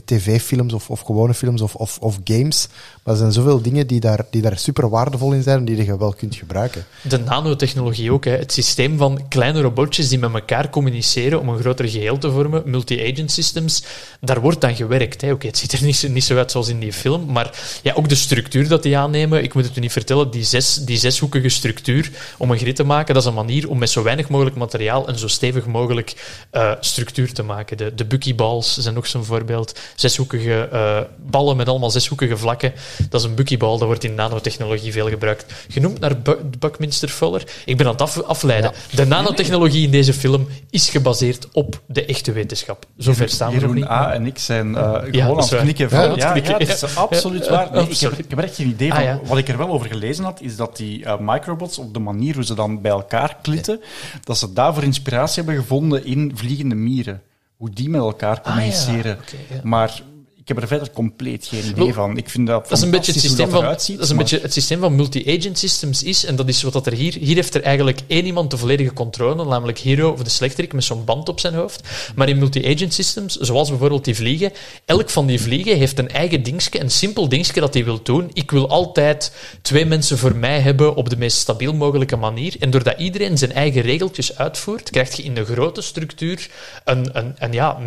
tv-films of, of gewone films of, of, of games. Maar er zijn zoveel dingen die daar, die daar super waardevol in zijn en die je wel kunt gebruiken. De nanotechnologie ook. Hè. Het systeem van kleine robotjes die met elkaar communiceren om een groter geheel te vormen, multi-agent systems, daar wordt aan gewerkt. Oké, het ziet er niet zo, niet uit zoals in die film, maar ja, ook de structuur dat die aannemen, ik moet het u niet vertellen, die, zes, die zeshoekige structuur om een grid te maken, dat is een manier om met zo weinig mogelijk materiaal een zo stevig mogelijk uh, structuur te maken. De, de buckyballs zijn nog zo'n voorbeeld. Zeshoekige uh, ballen met allemaal zeshoekige vlakken. Dat is een buckyball, dat wordt in nanotechnologie veel gebruikt. Genoemd naar Bu Buckminster Fuller. Ik ben aan het af afleiden. Ja. De nanotechnologie in deze film is gebaseerd op de echte wetenschap. Zover staan we nog niet. A en ik zijn uh, gewoon ja, aan het knikken. Ja, ja, ja, dat is absoluut waar. Nee, ik, heb, ik, heb, echt geen idee van. Ah, Wat ik er wel over gelezen had, is dat die uh, microbots, op de manier hoe ze dan bij elkaar klitten, dat ze daarvoor inspiratie hebben gevonden in vliegende mieren. Hoe die met elkaar communiceren. Ah, okay, maar heb er verder compleet geen idee van. Ik vind dat, dat is een beetje het systeem van, dat is een beetje het systeem van multi-agent systems is, en dat is wat dat er hier... Hier heeft er eigenlijk één iemand de volledige controle, namelijk Hero of de slechterik met zo'n band op zijn hoofd. Maar in multi-agent systems, zoals bijvoorbeeld die vliegen, elk van die vliegen heeft een eigen dingetje, een simpel dingetje dat hij wil doen. Ik wil altijd twee mensen voor mij hebben op de meest stabiel mogelijke manier. En doordat iedereen zijn eigen regeltjes uitvoert, krijg je in de grote structuur een, een, een ja,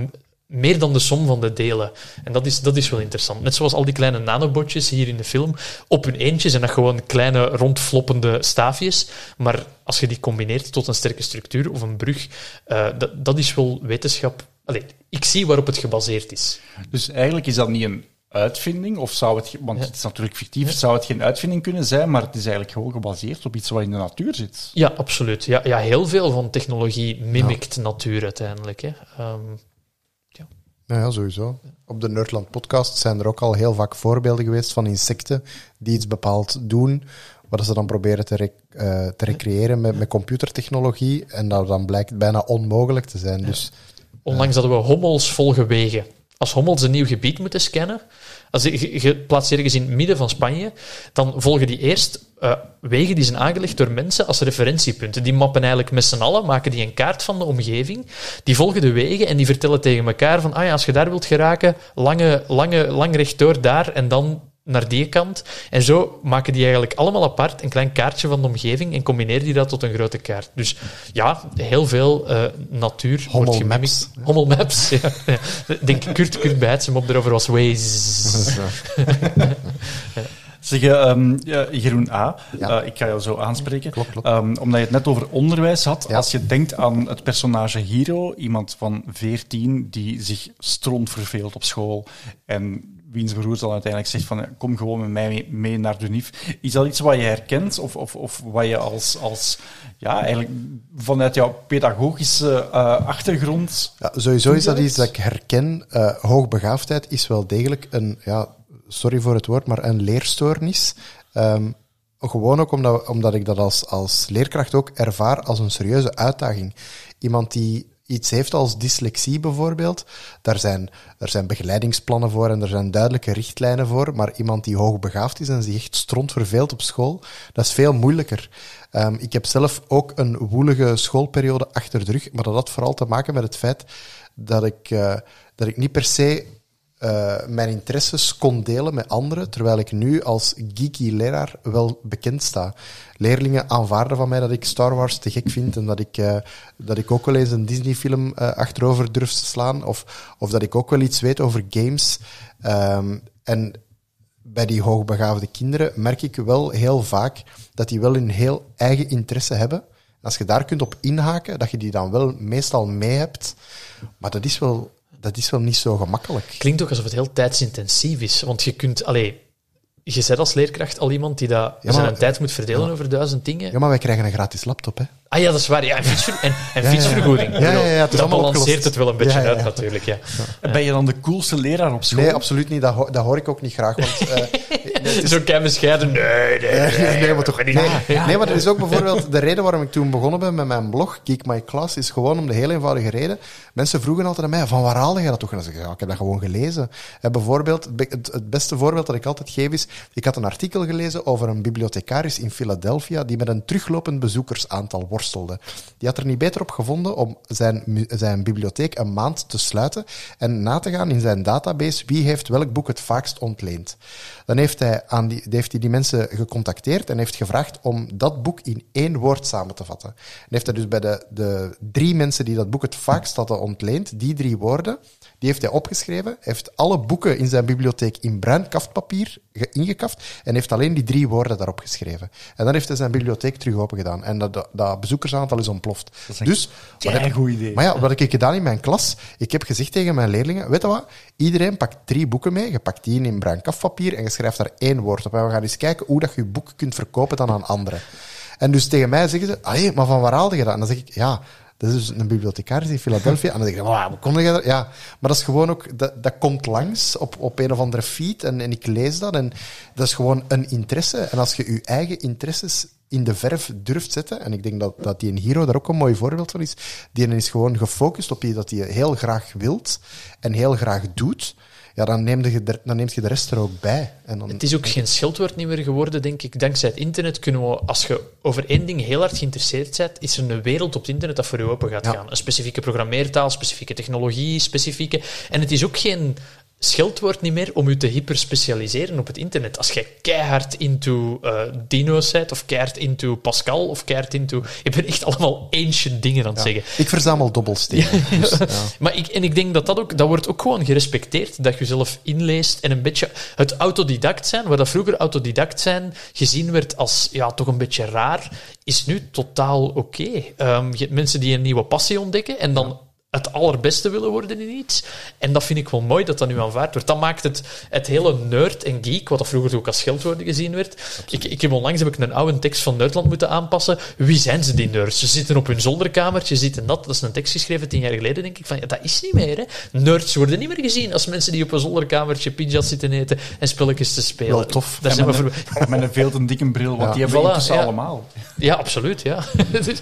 meer dan de som van de delen. En dat is, dat is wel interessant. Net zoals al die kleine nanobotjes hier in de film. Op hun eentje zijn dat gewoon kleine rondfloppende staafjes. Maar als je die combineert tot een sterke structuur of een brug, uh, dat, dat is wel wetenschap. Allee, ik zie waarop het gebaseerd is. Dus eigenlijk is dat niet een uitvinding, of zou het, want het is natuurlijk fictief, zou het geen uitvinding kunnen zijn, maar het is eigenlijk gewoon gebaseerd op iets wat in de natuur zit. Ja, absoluut. Ja, ja heel veel van technologie mimikt natuur uiteindelijk. Hè. Um, ja, ja, sowieso. Op de Nerdland podcast zijn er ook al heel vaak voorbeelden geweest van insecten die iets bepaald doen, wat ze dan proberen te, uh, te recreëren met, met computertechnologie. En dat dan blijkt bijna onmogelijk te zijn. Dus, Onlangs hadden we hommels volgen wegen. Als hommels een nieuw gebied moeten scannen, als je, je plaatst ergens in het midden van Spanje, dan volgen die eerst uh, wegen die zijn aangelegd door mensen als referentiepunten. Die mappen eigenlijk met z'n allen, maken die een kaart van de omgeving. Die volgen de wegen en die vertellen tegen elkaar van, ah ja, als je daar wilt geraken, lange, lange, lang rechtdoor daar en dan naar die kant. En zo maken die eigenlijk allemaal apart een klein kaartje van de omgeving en combineren die dat tot een grote kaart. Dus ja, heel veel uh, natuur Hommel wordt Maps. Hommel Maps, [LAUGHS] ja. Ik denk Kurt, Kurt Bijts hem op erover was Waze. [LAUGHS] Zeg, um, ja, Jeroen A., ja. uh, ik ga jou zo aanspreken. Klopt. Um, omdat je het net over onderwijs had. Ja. Als je denkt aan het personage Hero, iemand van 14 die zich stront verveelt op school en wiens broer dan uiteindelijk zegt van kom gewoon met mij mee, naar de NIF. Is dat iets wat je herkent of, of, of wat je als, als ja, eigenlijk vanuit jouw pedagogische uh, achtergrond... Ja, sowieso is dat iets dat ik herken. Uh, hoogbegaafdheid is wel degelijk een, ja, sorry voor het woord, maar een leerstoornis. Um, gewoon ook omdat, omdat ik dat als, als leerkracht ook ervaar als een serieuze uitdaging. Iemand die iets heeft als dyslexie bijvoorbeeld, daar zijn, er zijn begeleidingsplannen voor en er zijn duidelijke richtlijnen voor, maar iemand die hoogbegaafd is en zich echt stront verveelt op school, dat is veel moeilijker. Um, ik heb zelf ook een woelige schoolperiode achter de rug, maar dat had vooral te maken met het feit dat ik, uh, dat ik niet per se uh, mijn interesses kon delen met anderen, terwijl ik nu als geeky leraar wel bekend sta. Leerlingen aanvaarden van mij dat ik Star Wars te gek vind en dat ik, uh, dat ik ook wel eens een Disney-film uh, achterover durf te slaan, of, of dat ik ook wel iets weet over games. Um, en bij die hoogbegaafde kinderen merk ik wel heel vaak dat die wel een heel eigen interesse hebben. En als je daar kunt op inhaken, dat je die dan wel meestal mee hebt. Maar dat is wel dat is wel niet zo gemakkelijk. Klinkt ook alsof het heel tijdsintensief is. Want je kunt, allee, je bent als leerkracht al iemand die dat ja, zijn tijd moet verdelen over duizend dingen. Ja, maar wij krijgen een gratis laptop, hè. Ah ja, dat is waar. Ja, en, fietsver en, en fietsvergoeding. Ja, ja, ja, dat balanceert het wel een beetje uit, natuurlijk. Ja. Ben je dan de coolste leraar op school? Nee, absoluut niet. Dat, ho dat hoor ik ook niet graag. Want, [LAUGHS] uh, het is- Zo kei bescheiden. Nee, [LAUGHS] nee, nee. Nee, maar toch, ben nee, niet- nee, maar dat is ook bijvoorbeeld de reden waarom ik toen begonnen ben met mijn blog, Geek My Class, is gewoon om de heel eenvoudige reden. Mensen vroegen altijd aan mij, van waar haalde je dat toch? En dan zeg ik, ja, ik heb dat gewoon gelezen. En bijvoorbeeld, het, het beste voorbeeld dat ik altijd geef is, ik had een artikel gelezen over een bibliothecaris in Philadelphia die met een teruglopend bezoekersaantal Die had er niet beter op gevonden om zijn, zijn bibliotheek een maand te sluiten en na te gaan in zijn database wie heeft welk boek het vaakst ontleend. Dan heeft hij, aan die, heeft hij die mensen gecontacteerd en heeft gevraagd om dat boek in één woord samen te vatten. En heeft hij dus bij de, de drie mensen die dat boek het vaakst hadden ontleend, die drie woorden, die heeft hij opgeschreven, heeft alle boeken in zijn bibliotheek in bruin kaftpapier ge- ingekaft en heeft alleen die drie woorden daarop geschreven. En dan heeft hij zijn bibliotheek terug open gedaan. En dat, dat, dat bezoekersaantal is ontploft. is een Dus, wat heb- keigoed idee. Maar ja, wat heb ik gedaan in mijn klas? Ik heb gezegd tegen mijn leerlingen, weet je wat? Iedereen pakt drie boeken mee, je pakt die in bruin kaftpapier en je schrijft daar één woord op. En we gaan eens kijken hoe dat je je boek kunt verkopen dan aan anderen. En dus tegen mij zeggen ze, maar van waar haalde je dat? En dan zeg ik, ja, dat is dus een bibliothecaris in Philadelphia. En dan zeg ik, "Wauw, hoe kon je dat? Ja, maar dat is gewoon ook, dat, dat komt langs op, op een of andere feed en, en ik lees dat. En dat is gewoon een interesse. En als je je eigen interesses in de verf durft zetten, en ik denk dat, dat die een hero daar ook een mooi voorbeeld van is, die is gewoon gefocust op iets dat hij heel graag wilt en heel graag doet, ja, dan neem je, de- dan neemt je de rest er ook bij. En dan, Het is ook geen scheldwoord niet meer geworden, denk ik. Dankzij het internet kunnen we, als je over één ding heel hard geïnteresseerd bent, is er een wereld op het internet dat voor je open gaat Ja. gaan. Een specifieke programmeertaal, specifieke technologie, specifieke... En het is ook geen scheldwoord niet meer om je te hyperspecialiseren op het internet. Als jij keihard into eh, dino's bent, of keihard into Pascal, of keihard into... Je bent echt allemaal ancient dingen aan het zeggen. ik verzamel dobbelstenen. [LAUGHS] Dus, ja. Maar ik, en ik denk dat dat ook, dat wordt ook gewoon gerespecteerd, dat je jezelf inleest en een beetje het autodidact zijn, waar dat vroeger autodidact zijn gezien werd als ja, toch een beetje raar, is nu totaal oké. Ehm, je hebt mensen die een nieuwe passie ontdekken en dan het allerbeste willen worden in iets. En dat vind ik wel mooi dat dat nu aanvaard wordt. Dat maakt het, het hele nerd en geek, wat dat vroeger ook als scheldwoorden gezien werd. Ik, ik heb onlangs heb ik een oude tekst van Nerdland moeten aanpassen. Wie zijn ze, die nerds? Ze zitten op hun zolderkamertje, zitten dat. Dat is een tekst geschreven tien jaar geleden, denk ik. Van, ja, dat is niet meer, hè. Nerds worden niet meer gezien als mensen die op een zolderkamertje pizza's zitten eten en spelletjes te spelen. Wel tof. En zijn we met, voor... een, met een veel te dikke bril, want Ja. die hebben we Voilà, intussen ja. allemaal. Ja, absoluut, ja. [LAUGHS] Dus-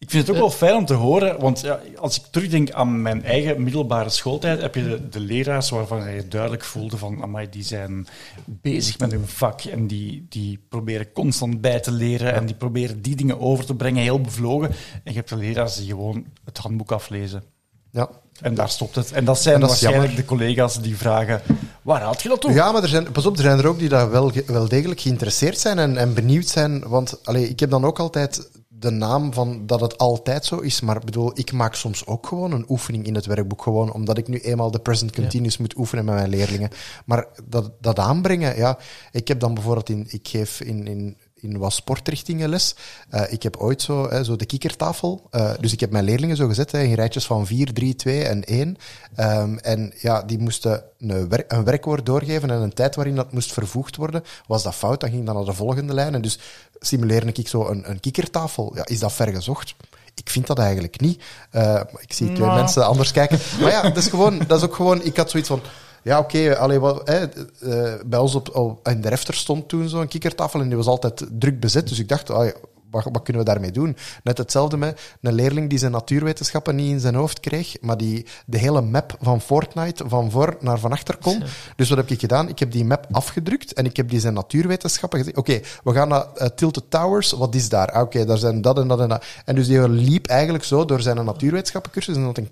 Ik vind het ook wel fijn om te horen, want ja, als ik terugdenk aan mijn eigen middelbare schooltijd, heb je de, de leraars waarvan je duidelijk voelde van, amai, die zijn bezig met hun vak en die, die proberen constant bij te leren en die proberen die dingen over te brengen, heel bevlogen. En je hebt de leraars die gewoon het handboek aflezen. Ja. En daar stopt het. En dat zijn En dat waarschijnlijk de collega's die vragen, waar haal je dat toe? Ja, maar er zijn, pas op, er zijn er ook die daar wel, wel degelijk geïnteresseerd zijn en, en benieuwd zijn. Want allee, ik heb dan ook altijd de naam van dat het altijd zo is. Maar ik bedoel, ik maak soms ook gewoon een oefening in het werkboek. Gewoon omdat ik nu eenmaal de present continuous moet oefenen met mijn leerlingen. Maar dat, dat aanbrengen, ja. Ik heb dan bijvoorbeeld in, ik geef in, in, in wat sportrichtingen les. Eh, ik heb ooit zo, hè, zo de kikkertafel. Eh, dus ik heb mijn leerlingen zo gezet hè, in rijtjes van 4, 3, 2 en 1. Ehm, en ja, die moesten een, wer- een werkwoord doorgeven en een tijd waarin dat moest vervoegd worden. Was dat fout, dan ging dat naar de volgende lijn. En dus simuleerde ik zo een, een kikkertafel. Ja, is dat vergezocht? Ik vind dat eigenlijk niet. Eh, ik zie twee Nou. mensen anders kijken. Maar ja, dat is, gewoon, dat is ook gewoon... Ik had zoiets van... Ja, oké, hè, eh, bij ons op, op, in de refter stond toen zo'n kikkertafel en die was altijd druk bezet. Dus ik dacht, ah, wat, wat kunnen we daarmee doen? Net hetzelfde met een leerling die zijn natuurwetenschappen niet in zijn hoofd kreeg, maar die de hele map van Fortnite van voor naar van achter kon. Dus wat heb ik gedaan? Ik heb die map afgedrukt en ik heb die zijn natuurwetenschappen gezegd. Oké, we gaan naar eh, Tilted Towers. Wat is daar? Ah, Oké, daar zijn dat en dat en dat. En dus die liep eigenlijk zo door zijn natuurwetenschappencursus en had een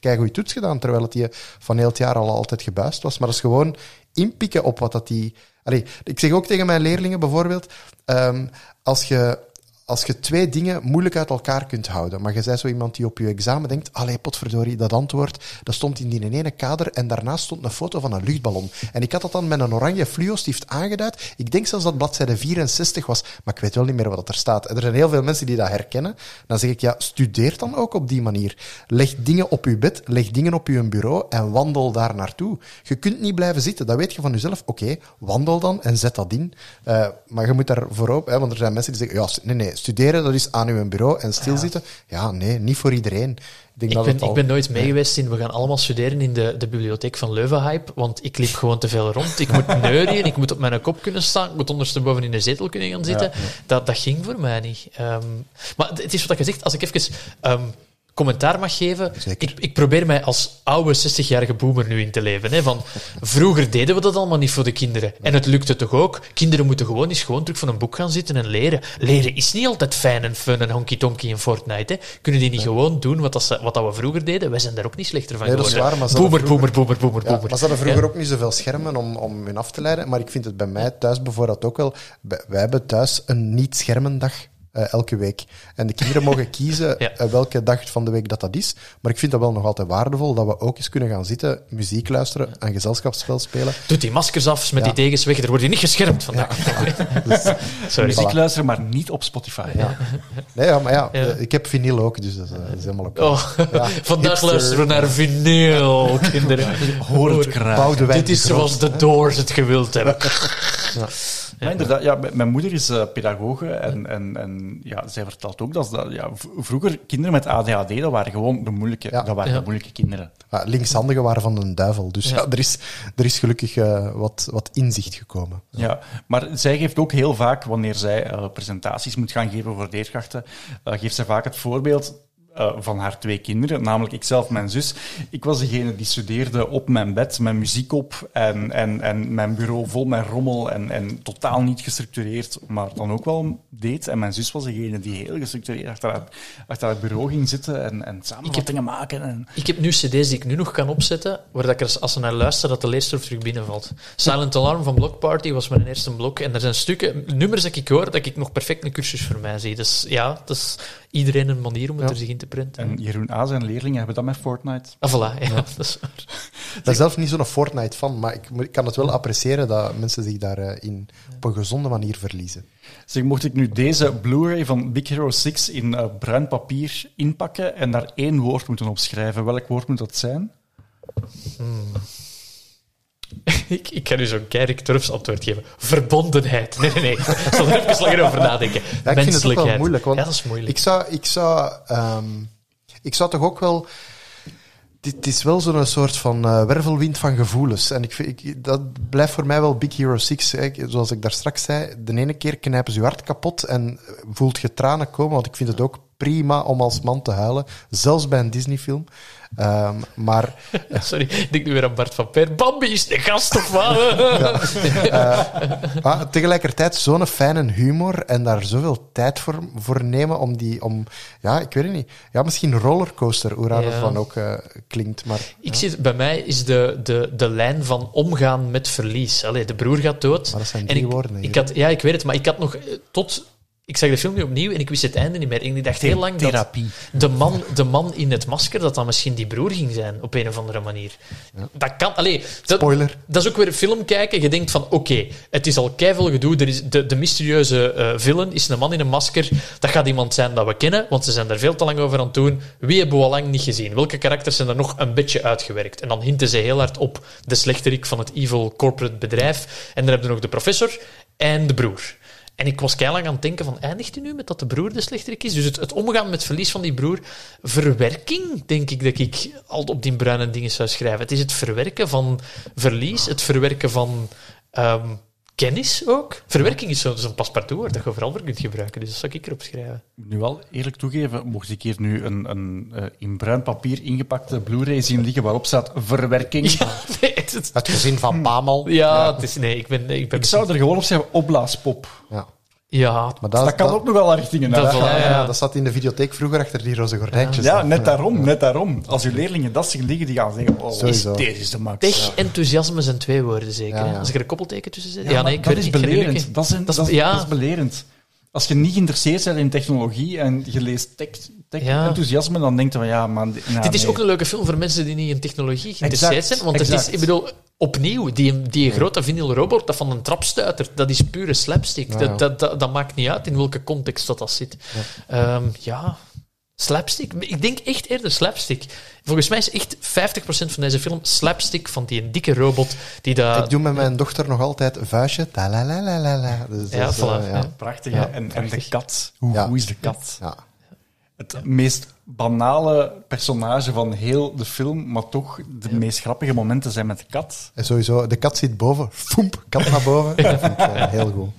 keigoeie toets gedaan, terwijl het die van heel het jaar al altijd gebuist was. Maar dat is gewoon inpikken op wat dat die... Allee, ik zeg ook tegen mijn leerlingen bijvoorbeeld, ehm, als je als je twee dingen moeilijk uit elkaar kunt houden, maar je bent zo iemand die op je examen denkt, allee, potverdorie, dat antwoord, dat stond in die ene kader en daarnaast stond een foto van een luchtballon. En ik had dat dan met een oranje fluo-stift aangeduid. Ik denk zelfs dat bladzijde 64 was, maar ik weet wel niet meer wat er staat. En er zijn heel veel mensen die dat herkennen. Dan zeg ik, ja, studeer dan ook op die manier. Leg dingen op je bed, leg dingen op je bureau en wandel daar naartoe. Je kunt niet blijven zitten, dat weet je van jezelf. Oké, wandel dan en zet dat in. Eh, maar je moet daar voorop, hè, want er zijn mensen die zeggen, ja, nee, nee, nee, studeren, dat is aan uw bureau en stilzitten. Ja, nee, niet voor iedereen. Ik, denk Ik dat ben, al- ik ben nooit mee geweest in, we gaan allemaal studeren in de, de bibliotheek van Leuvenhype, want ik liep gewoon te veel rond. Ik moet neurien, ik moet op mijn kop kunnen staan, ik moet ondersteboven in de zetel kunnen gaan zitten. Dat, dat ging voor mij niet. Ehm, maar het is wat je zegt, als ik even ehm, commentaar mag geven. Ik, ik probeer mij als oude 60-jarige boomer nu in te leven. Hè, van, vroeger deden we dat allemaal niet voor de kinderen. En het lukte toch ook? Kinderen moeten gewoon eens gewoon terug van een boek gaan zitten en leren. Leren is niet altijd fijn en fun en honky-tonky in Fortnite. Hè. Kunnen die niet gewoon doen wat, dat ze, wat dat we vroeger deden? Wij zijn daar ook niet slechter van Nee, dat is geworden. waar, maar boomer, boomer, vroeger- boomer, boomer, Ja, boomer. maar ze hadden vroeger Ja. ook niet zoveel schermen om, om hun af te leiden. Maar ik vind het bij mij thuis bijvoorbeeld ook wel... Wij hebben thuis een niet-schermendag eh, elke week. En de kinderen mogen [LAUGHS] kiezen Ja. eh, welke dag van de week dat dat is. Maar ik vind dat wel nog altijd waardevol dat we ook eens kunnen gaan zitten, muziek luisteren, een gezelschapsspel spelen. Doet die maskers af, met Ja. die degens weg. Er wordt hier niet geschermd vandaag. [LAUGHS] Dus, Sorry. Muziek Voilà. luisteren, maar niet op Spotify. ja. Nee, ja, maar ja, Ja. eh, ik heb vinyl ook, dus dat is, dat is helemaal oké. Oh, Ja, [LAUGHS] vandaag hipster. luisteren we naar vinyl, kinderen. Hoor het Dit is zoals de Doors het gewild hebben. Ja, inderdaad. Ja, mijn moeder is eh, pedagoge en, en, en ja, zij vertelt ook dat, ze dat ja, vroeger kinderen met ADHD, dat waren gewoon de moeilijke, Ja. dat waren de moeilijke kinderen. Ja, linkshandigen waren van een duivel. Dus ja. Er, is, er is gelukkig eh, wat, wat inzicht gekomen. Ja, maar zij geeft ook heel vaak, wanneer zij eh, presentaties moet gaan geven voor leerkrachten, geeft zij vaak het voorbeeld eh, van haar twee kinderen, namelijk ikzelf en mijn zus. Ik was degene die studeerde op mijn bed, met muziek op en, en, en mijn bureau vol met rommel en, en totaal niet gestructureerd, maar dan ook wel deed. En mijn zus was degene die heel gestructureerd achter haar, achter haar bureau ging zitten en, en samenvattingen maken. En, Ik heb nu cd's die ik nu nog kan opzetten, waar dat ik er, als ze naar luister, dat de leesstof terug binnenvalt. Silent Alarm van Block Party was mijn eerste blok. En er zijn stukken, nummers dat ik hoor, dat ik nog perfect een cursus voor mij zie. Dus ja, dat is iedereen een manier om het Ja. er zich in te printen. en Jeroen A. zijn leerlingen hebben dat met Fortnite. Ah, voilà, ja, dat is waar. Ik ben zelf niet zo'n Fortnite fan, maar ik, kan het wel appreciëren dat mensen zich daarin in op een gezonde manier verliezen. Zeg, mocht ik nu deze Blu-ray van Big Hero 6 in eh, bruin papier inpakken en daar één woord moeten opschrijven, welk woord moet dat zijn? [LAUGHS] ik, ik kan u zo'n keirik Turfs antwoord geven. Verbondenheid. Nee, nee, nee. Ik zal er even langer over nadenken. Ja, ik vind het ook Menselijkheid. wel moeilijk. Want ja, dat is moeilijk. Ik zou, ik, zou, ehm, ik zou toch ook wel. Dit is wel zo'n soort van eh, wervelwind van gevoelens. En ik, ik, dat blijft voor mij wel Big Hero 6. Hè. Zoals ik daar straks zei, de ene keer knijpen ze je hart kapot en voelt je tranen komen. Want ik vind het ook prima om als man te huilen. Zelfs bij een Disney-film. Ehm, maar [LAUGHS] Sorry, ik denk nu weer aan Bart van Per. Bambi is de gast of wat? [LAUGHS] Maar tegelijkertijd zo'n fijne humor en daar zoveel tijd voor, voor nemen om die, om, ja, ik weet het niet. Ja, misschien rollercoaster, hoe raar Ja. ook eh, klinkt, maar... Ik zie, het- bij mij is de, de, de lijn van omgaan met verlies. Allee, de broer gaat dood. Maar dat zijn En drie ik, woorden, Ik had, ja, ik weet het, maar ik had nog eh, tot... Ik zag de film nu opnieuw en ik wist het einde niet meer. En ik dacht heel lang Therapie. dat de man, de man in het masker, dat dat misschien die broer ging zijn, op een of andere manier. Dat kan... Allee, dat, Spoiler. Dat is ook weer film kijken. Je denkt van, oké, het is al keiveel gedoe. Er is de, de mysterieuze eh villain is een man in een masker. Dat gaat iemand zijn dat we kennen, want ze zijn daar veel te lang over aan het doen. Wie hebben we al lang niet gezien? Welke karakters zijn er nog een beetje uitgewerkt? En dan hinten ze heel hard op de slechterik van het evil corporate bedrijf. En dan heb je nog de professor en de broer. En ik was keilang aan het denken van, eindigt hij nu met dat de broer de slechterik is? Dus het, het omgaan met verlies van die broer. Verwerking, denk ik dat ik al op die bruine dingen zou schrijven. Het is het verwerken van verlies, het verwerken van ehm, kennis ook. Verwerking is zo- zo'n paspartout dat je overal voor kunt gebruiken. Dus dat zou ik erop schrijven. Nu wel eerlijk toegeven, mocht ik hier nu een, een eh, in bruin papier ingepakte Blu-ray zien liggen waarop staat verwerking, Ja, het, gezin van Pamel. [LAUGHS] ja, het is... Nee, ik ben... Ik ben ik zou er gewoon op schrijven opblaaspop. Ja. Ja, Maar Dat, dat, kan ook nog wel richtingen Dat ja, ja, ja. dat zat in de videotheek vroeger achter die roze gordijntjes. Ja, net daarom, net daarom. Als uw leerlingen dat zien liggen, die gaan zeggen, oh, Sowieso. deze is de max. tech-enthousiasme zijn twee woorden, zeker. Ja, hè? ja. Als ik er een koppelteken tussen zet. Ja, nee, ik dat weet is belerend. Dat is, een- Dat is- is, ja. dat is belerend. Als je niet geïnteresseerd bent in technologie en je leest tech, tech Ja. enthousiasme, dan denk je van ja, maar... nou, Dit is nee. ook een leuke film voor mensen die niet in technologie geïnteresseerd Exact, zijn. Want het is, ik bedoel, opnieuw, die, die grote vinyl robot dat van een trap stuitert, dat is pure slapstick. Ja, ja. Dat, dat, dat, dat maakt niet uit in welke context dat, dat zit. Ja, ja Slapstick? Ik denk echt eerder slapstick. Volgens mij is echt 50% van deze film slapstick van die een dikke robot die dat... Ik doe met mijn dochter nog altijd een vuistje. Dus Ja, dat voilà, eh, ja. Prachtig, Ja? En, en de kat. Hoe, Ja. hoe is de kat? Ja. Het meest banale personage van heel de film, maar toch de meest grappige momenten zijn met de kat. En sowieso, de kat zit boven. Foemp, kat naar boven. [LAUGHS] Dat vind ik eh, heel goed.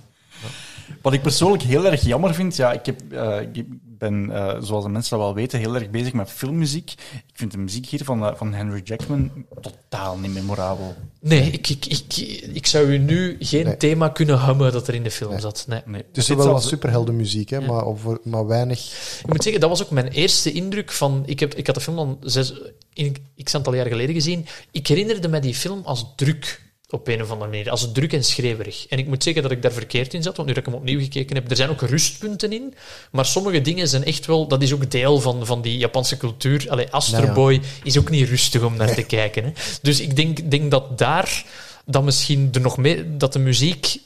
Wat ik persoonlijk heel erg jammer vind, ja, ik, heb, eh, ik ben, eh, zoals de mensen dat wel weten, heel erg bezig met filmmuziek. Ik vind de muziek hier van, eh, van Henry Jackman totaal niet memorabel. Nee, ik, ik, ik, ik zou u nu geen Nee. thema kunnen hummen dat er in de film Nee. zat. Nee. Nee. Het is Dit wel wat superheldenmuziek, hè, maar, over, maar weinig... Ik moet zeggen, dat was ook mijn eerste indruk van... Ik, heb, ik had de film dan zes, in, x aantal jaar geleden gezien. Ik herinnerde me die film als druk, op een of andere manier. Als druk en schreeuwerig. En ik moet zeggen dat ik daar verkeerd in zat, want nu dat ik hem opnieuw gekeken heb, er zijn ook rustpunten in, maar sommige dingen zijn echt wel... Dat is ook deel van, van die Japanse cultuur. Allee, Astro Ja. Boy is ook niet rustig om naar te [LAUGHS] kijken. Hè. Dus ik denk, denk dat daar... Dat misschien er nog mee... Dat de muziek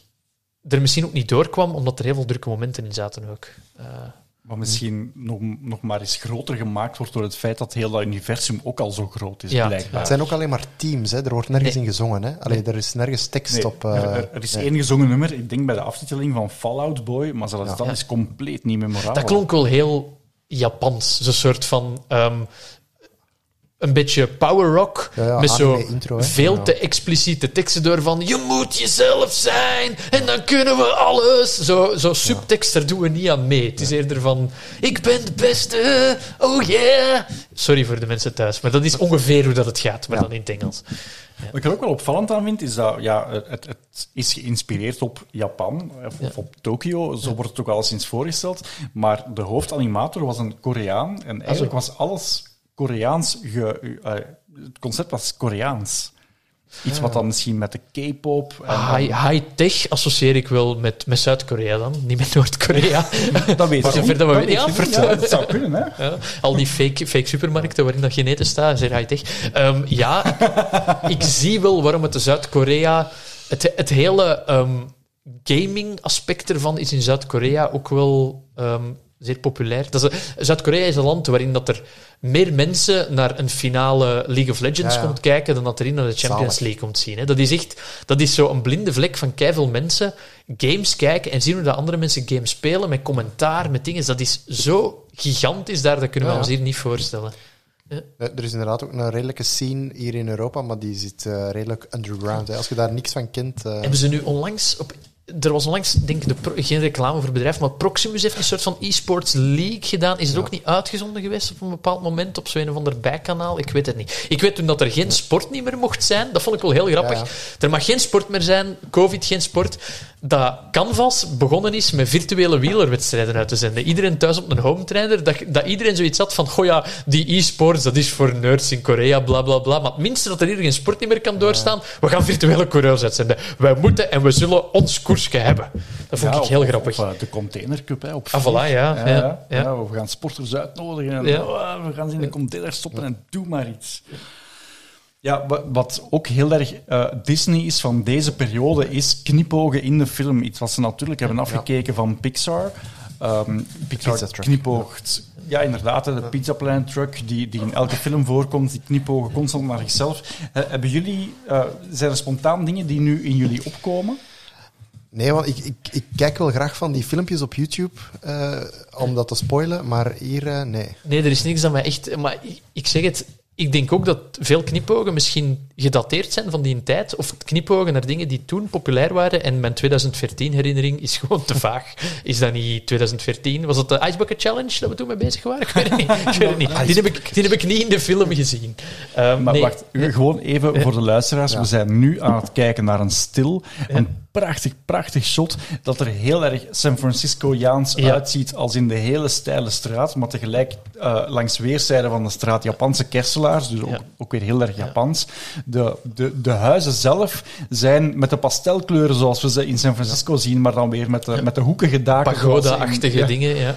er misschien ook niet doorkwam, omdat er heel veel drukke momenten in zaten ook. Eh, Wat misschien nog, nog maar eens groter gemaakt wordt door het feit dat heel dat universum ook al zo groot is, Ja. blijkbaar. Het zijn ook alleen maar teams, hè. er wordt nergens Nee. in gezongen. Hè. Allee, er is nergens tekst Nee, op. eh, er, is nee. één gezongen nummer, ik denk bij de aftiteling van Fallout Boy, maar zelfs Ja. dat Ja. is compleet niet memorabel. Dat klonk wel heel Japans. Zo'n soort van... ehm, een beetje power rock. Ja, ja, met zo intro, hè. veel Ja. te expliciete teksten door van... Je moet jezelf zijn en dan kunnen we alles. Zo, zo subtekst, daar doen we niet aan mee. Het is eerder van... Ik ben de beste, oh yeah. Sorry voor de mensen thuis, maar dat is ongeveer hoe dat het gaat. Maar Ja. dan in het Engels. Wat ik er ook wel opvallend aan vind, is dat ja, het, het is geïnspireerd op Japan, of, op Tokio, zo wordt het ook alleszins voorgesteld. Maar de hoofdanimator was een Koreaan en eigenlijk was alles Koreaans. Ge, eh, het concept was Koreaans. Iets wat dan misschien met de K-pop. High- High-tech associeer ik wel met, met Zuid-Korea dan, niet met Noord-Korea. [LAUGHS] dat weet ik niet. we. Ja, dat zou kunnen, hè? Ja, al die fake, fake supermarkten waarin dat geen eten staat, zeer high-tech. Ehm, ja, ik zie wel waarom het de Zuid-Korea... Het, het hele ehm, gaming-aspect ervan is in Zuid-Korea ook wel ehm, zeer populair. Zuid-Korea is een land waarin dat er meer mensen naar een finale League of Legends Ja, ja. komt kijken dan dat erin naar de Champions Zalig. League komt zien. Hè. Dat is echt dat is zo een blinde vlek van keiveel mensen games kijken en zien hoe dat andere mensen games spelen met commentaar, met dingen. Dat is zo gigantisch daar, dat kunnen we Ja, ons ja. hier niet voorstellen. Eh, Er is inderdaad ook een redelijke scene hier in Europa, maar die zit eh, redelijk underground. Hè. Als je daar niks van kent... eh, Hebben ze nu onlangs op. Er was onlangs, denk ik, de geen reclame voor bedrijf, maar Proximus heeft een soort van e-sports league gedaan. Is het Ja. ook niet uitgezonden geweest op een bepaald moment op zo'n of ander bijkanaal? Ik weet het niet. Ik weet toen dat er geen sport niet meer mocht zijn. Dat vond ik wel heel grappig. Ja, ja. Er mag geen sport meer zijn, COVID geen sport. Dat Canvas begonnen is met virtuele wielerwedstrijden uit te zenden. Iedereen thuis op een home trainer, dat, dat iedereen zoiets had van, goh ja, die e-sports, dat is voor nerds in Korea, bla bla bla. Maar het minste dat er hier geen sport niet meer kan doorstaan, we gaan virtuele coureurs uitzenden. Wij moeten en we zullen ons koersje hebben. Dat vond Ja, ik heel grappig. Eh, de Container Cup, hè, op Ah, voilà, ja, ja, ja, we gaan sporters uitnodigen en oh, we gaan ze in de container stoppen en doe maar iets. Ja, wa- wat ook heel erg eh, Disney is van deze periode, is knipogen in de film. Iets wat ze natuurlijk hebben afgekeken van Pixar. Ehm, Pixar Pizza truck. knipoogt... Ja, inderdaad, de Pizza Planet truck die, die in elke film voorkomt, die knipogen constant naar zichzelf. Eh, hebben jullie, eh, zijn er spontaan dingen die nu in jullie opkomen? Nee, want ik, ik, ik kijk wel graag van die filmpjes op YouTube eh, om dat te spoilen, maar hier, eh, nee. Nee, er is niks dat mij echt... Maar ik, ik zeg het, ik denk ook dat veel knipogen misschien gedateerd zijn van die tijd. Of knipogen naar dingen die toen populair waren. En mijn 2014-herinnering is gewoon te vaag. Is dat niet 2014? Was dat de Ice Bucket Challenge dat we toen mee bezig waren? Ik weet het niet. Ik weet het niet. Die, heb ik, die heb ik niet in de film gezien. Uh, Maar nee. wacht, gewoon even voor de luisteraars. Ja. We zijn nu aan het kijken naar een stil, een prachtig, prachtig shot dat er heel erg San Francisco-Jaans Ja. uitziet als in de hele steile straat, maar tegelijk eh, langs weerszijden van de straat Japanse kerselaars, dus ook, Ja. ook weer heel erg Japans. De, de, de huizen zelf zijn met de pastelkleuren zoals we ze in San Francisco zien, maar dan weer met de, met de hoekige daken. Pagoda-achtige dingen, ja.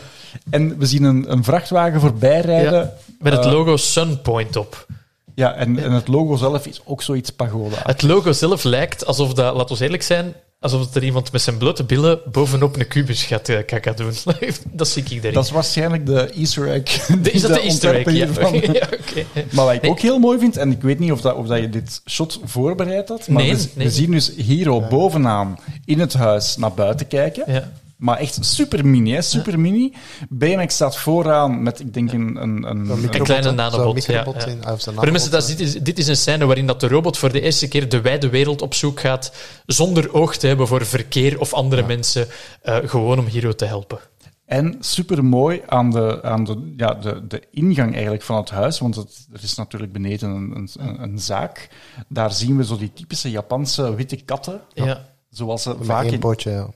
En we zien een, een vrachtwagen voorbij rijden. Met het Eh, logo Sunpoint op. Ja, en, en het logo zelf is ook zoiets pagoda. Het logo zelf lijkt alsof dat, laten we eerlijk zijn, Alsof het er iemand met zijn blote billen bovenop een kubus gaat uh, kaka doen. [LAUGHS] dat zie ik erin. Dat is waarschijnlijk de Easter egg. [LAUGHS] De, is dat de Easter egg? Ja. [LAUGHS] ja okay. Maar wat ik nee. ook heel mooi vind, en ik weet niet of, dat, of dat je dit shot voorbereid had, maar nee, we, nee. we zien dus Hero bovenaan in het huis naar buiten kijken. Ja. Maar echt super mini, hè? super mini. BMX staat vooraan met, ik denk, een, een, een, een kleine nanobot. Ja, ja. In, Voor de mensen, dat, dit, is, dit is een scène waarin dat de robot voor de eerste keer de wijde wereld op zoek gaat, zonder oog te hebben voor verkeer of andere ja. mensen, uh, gewoon om Hero te helpen. En super mooi aan, de, aan de, ja, de, de ingang eigenlijk van het huis, want het, er is natuurlijk beneden een, een, een, zaak. Daar zien we zo die typische Japanse witte katten. Ja. Zoals ze Met vaak in,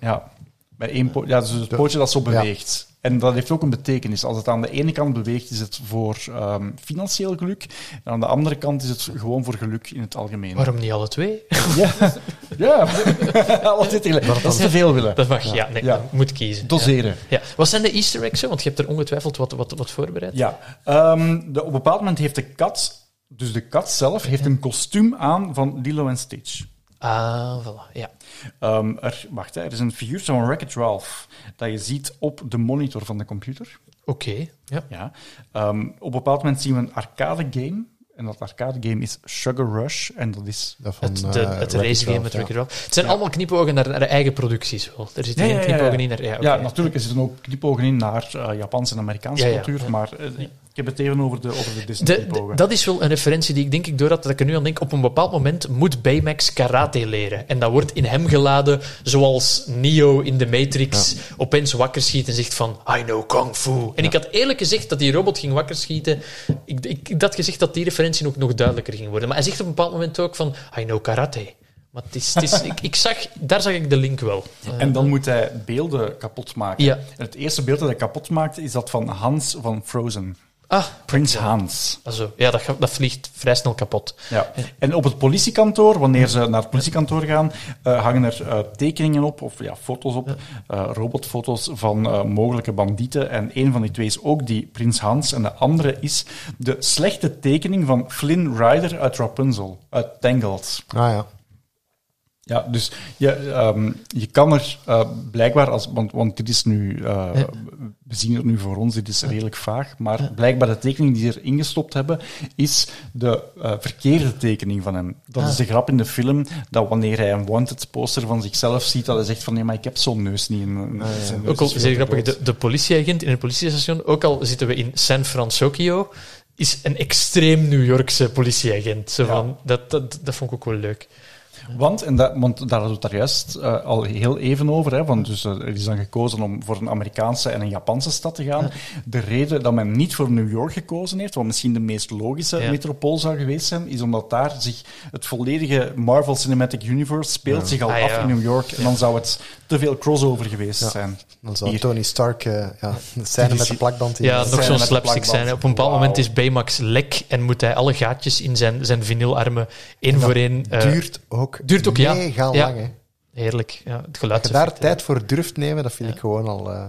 ja, bij één ja, dus het pootje dat zo beweegt. Ja. En dat heeft ook een betekenis. Als het aan de ene kant beweegt, is het voor um, financieel geluk. En aan de andere kant is het gewoon voor geluk in het algemeen. Waarom niet alle twee? [LAUGHS] Ja, ja. [LAUGHS] altijd. Dat is te veel willen. Dat mag, ja. ja, nee, ja. moet kiezen. Doseren. Ja. Wat zijn de easter eggs? Want je hebt er ongetwijfeld wat, wat, wat voorbereid. Ja. Um, de, op een bepaald moment heeft de kat, dus de kat zelf, heeft een kostuum aan van Lilo en Stitch. Ah, voilà, ja. Um, er, wacht, hè, er is een figuur van Wreck-It Ralph dat je ziet op de monitor van de computer. Oké, okay, ja. ja. Um, op een bepaald moment zien we een arcade game. En dat arcade game is Sugar Rush. En dat is... Dat van, het de, uh, het race game met Wreck-It Ralph. Het zijn ja. allemaal knipogen naar, naar eigen producties. Wel. Er zitten geen knipogen in naar... Ja, okay. ja, natuurlijk. Er zitten ook knipogen in naar uh, Japanse en Amerikaanse cultuur. Maar uh, ik heb het even over de, over de Disney-knipogen. Dat is wel een referentie die ik denk ik doordat dat ik er nu aan denk. Op een bepaald moment moet Baymax karate leren. En dat wordt in hem geladen zoals Neo in de Matrix ja. opeens wakker schiet en zegt van I know kung fu. En ja. ik had eerlijk gezegd dat die robot ging wakker schieten. Ik, ik, ik had gezegd dat die referentie ook nog duidelijker ging worden. Maar hij zegt op een bepaald moment ook van I know karate. Maar het is, het is, ik, ik zag, daar zag ik de link wel. En dan moet hij beelden kapot maken. Ja. En het eerste beeld dat hij kapot maakt is dat van Hans van Frozen. Ah, Prins Hans. Also, ja, dat, dat vliegt vrij snel kapot. Ja. En op het politiekantoor, wanneer ze naar het politiekantoor gaan, uh, hangen er uh, tekeningen op, of ja, foto's op, uh, robotfoto's van mogelijke bandieten. En een van die twee is ook die Prins Hans. En de andere is de slechte tekening van Flynn Rider uit Rapunzel, uit Tangled. Ah ja. Ja, dus je, um, je kan er uh, blijkbaar, als, want, want dit is nu, uh, ja. we zien het nu voor ons, dit is redelijk vaag, maar blijkbaar de tekening die ze erin gestopt hebben, is de uh, verkeerde tekening van hem. Dat ah. is de grap in de film, dat wanneer hij een wanted poster van zichzelf ziet, dat hij zegt van nee, maar ik heb zo'n neus niet. In, ah, ja. neus ook al, zeer grappig, de, de politieagent in het politiestation, ook al zitten we in San Francisco, is een extreem New Yorkse politieagent. Zo van, dat, dat, dat vond ik ook wel leuk. Want, en dat, want daar hadden we het daar juist uh, al heel even over, hè, want dus, uh, er is dan gekozen om voor een Amerikaanse en een Japanse stad te gaan. De reden dat men niet voor New York gekozen heeft, wat misschien de meest logische metropool zou geweest zijn, is omdat daar zich het volledige Marvel Cinematic Universe speelt zich al ah, af in New York. En dan zou het te veel crossover geweest zijn. Dan zou Hier. Tony Stark uh, ja, de scène met de plakband... Ja, nog zo'n slapstick scène. Op een bepaald wow. moment is Baymax lek en moet hij alle gaatjes in zijn, zijn vinylarmen één voor één... duurt ook Duurt ook, ja. mega ja. lang, hè. Heerlijk. Ja, het geluid Als je daar tijd voor durft nemen, dat vind ja. ik gewoon al... Uh,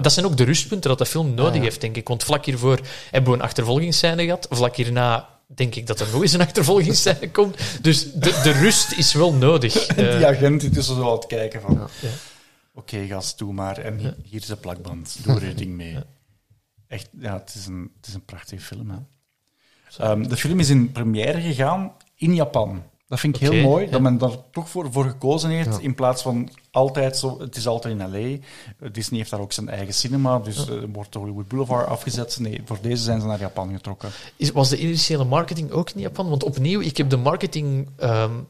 dat zijn ook de rustpunten dat de film nodig ja, heeft, denk ik. Want vlak hiervoor hebben we een achtervolgingsscène gehad. Vlak hierna denk ik dat er nog eens een achtervolgingsscène komt. Dus de, de rust is wel nodig. [LAUGHS] En die agent die tussen zo aan het kijken van... Oké, okay, gast, doe maar. En hier, hier is de plakband. Doe er ding mee. Echt, ja, het is een, het is een prachtige film, hè. Um, de film is in première gegaan in Japan. Dat vind ik okay, heel mooi, ja. dat men daar toch voor, voor gekozen heeft, ja. in plaats van altijd zo... Het is altijd in L.A. Disney heeft daar ook zijn eigen cinema, dus ja. uh, wordt de Hollywood Boulevard afgezet. Nee, voor deze zijn ze naar Japan getrokken. Is, was de initiële marketing ook in Japan? Want opnieuw, ik heb de marketingcampagne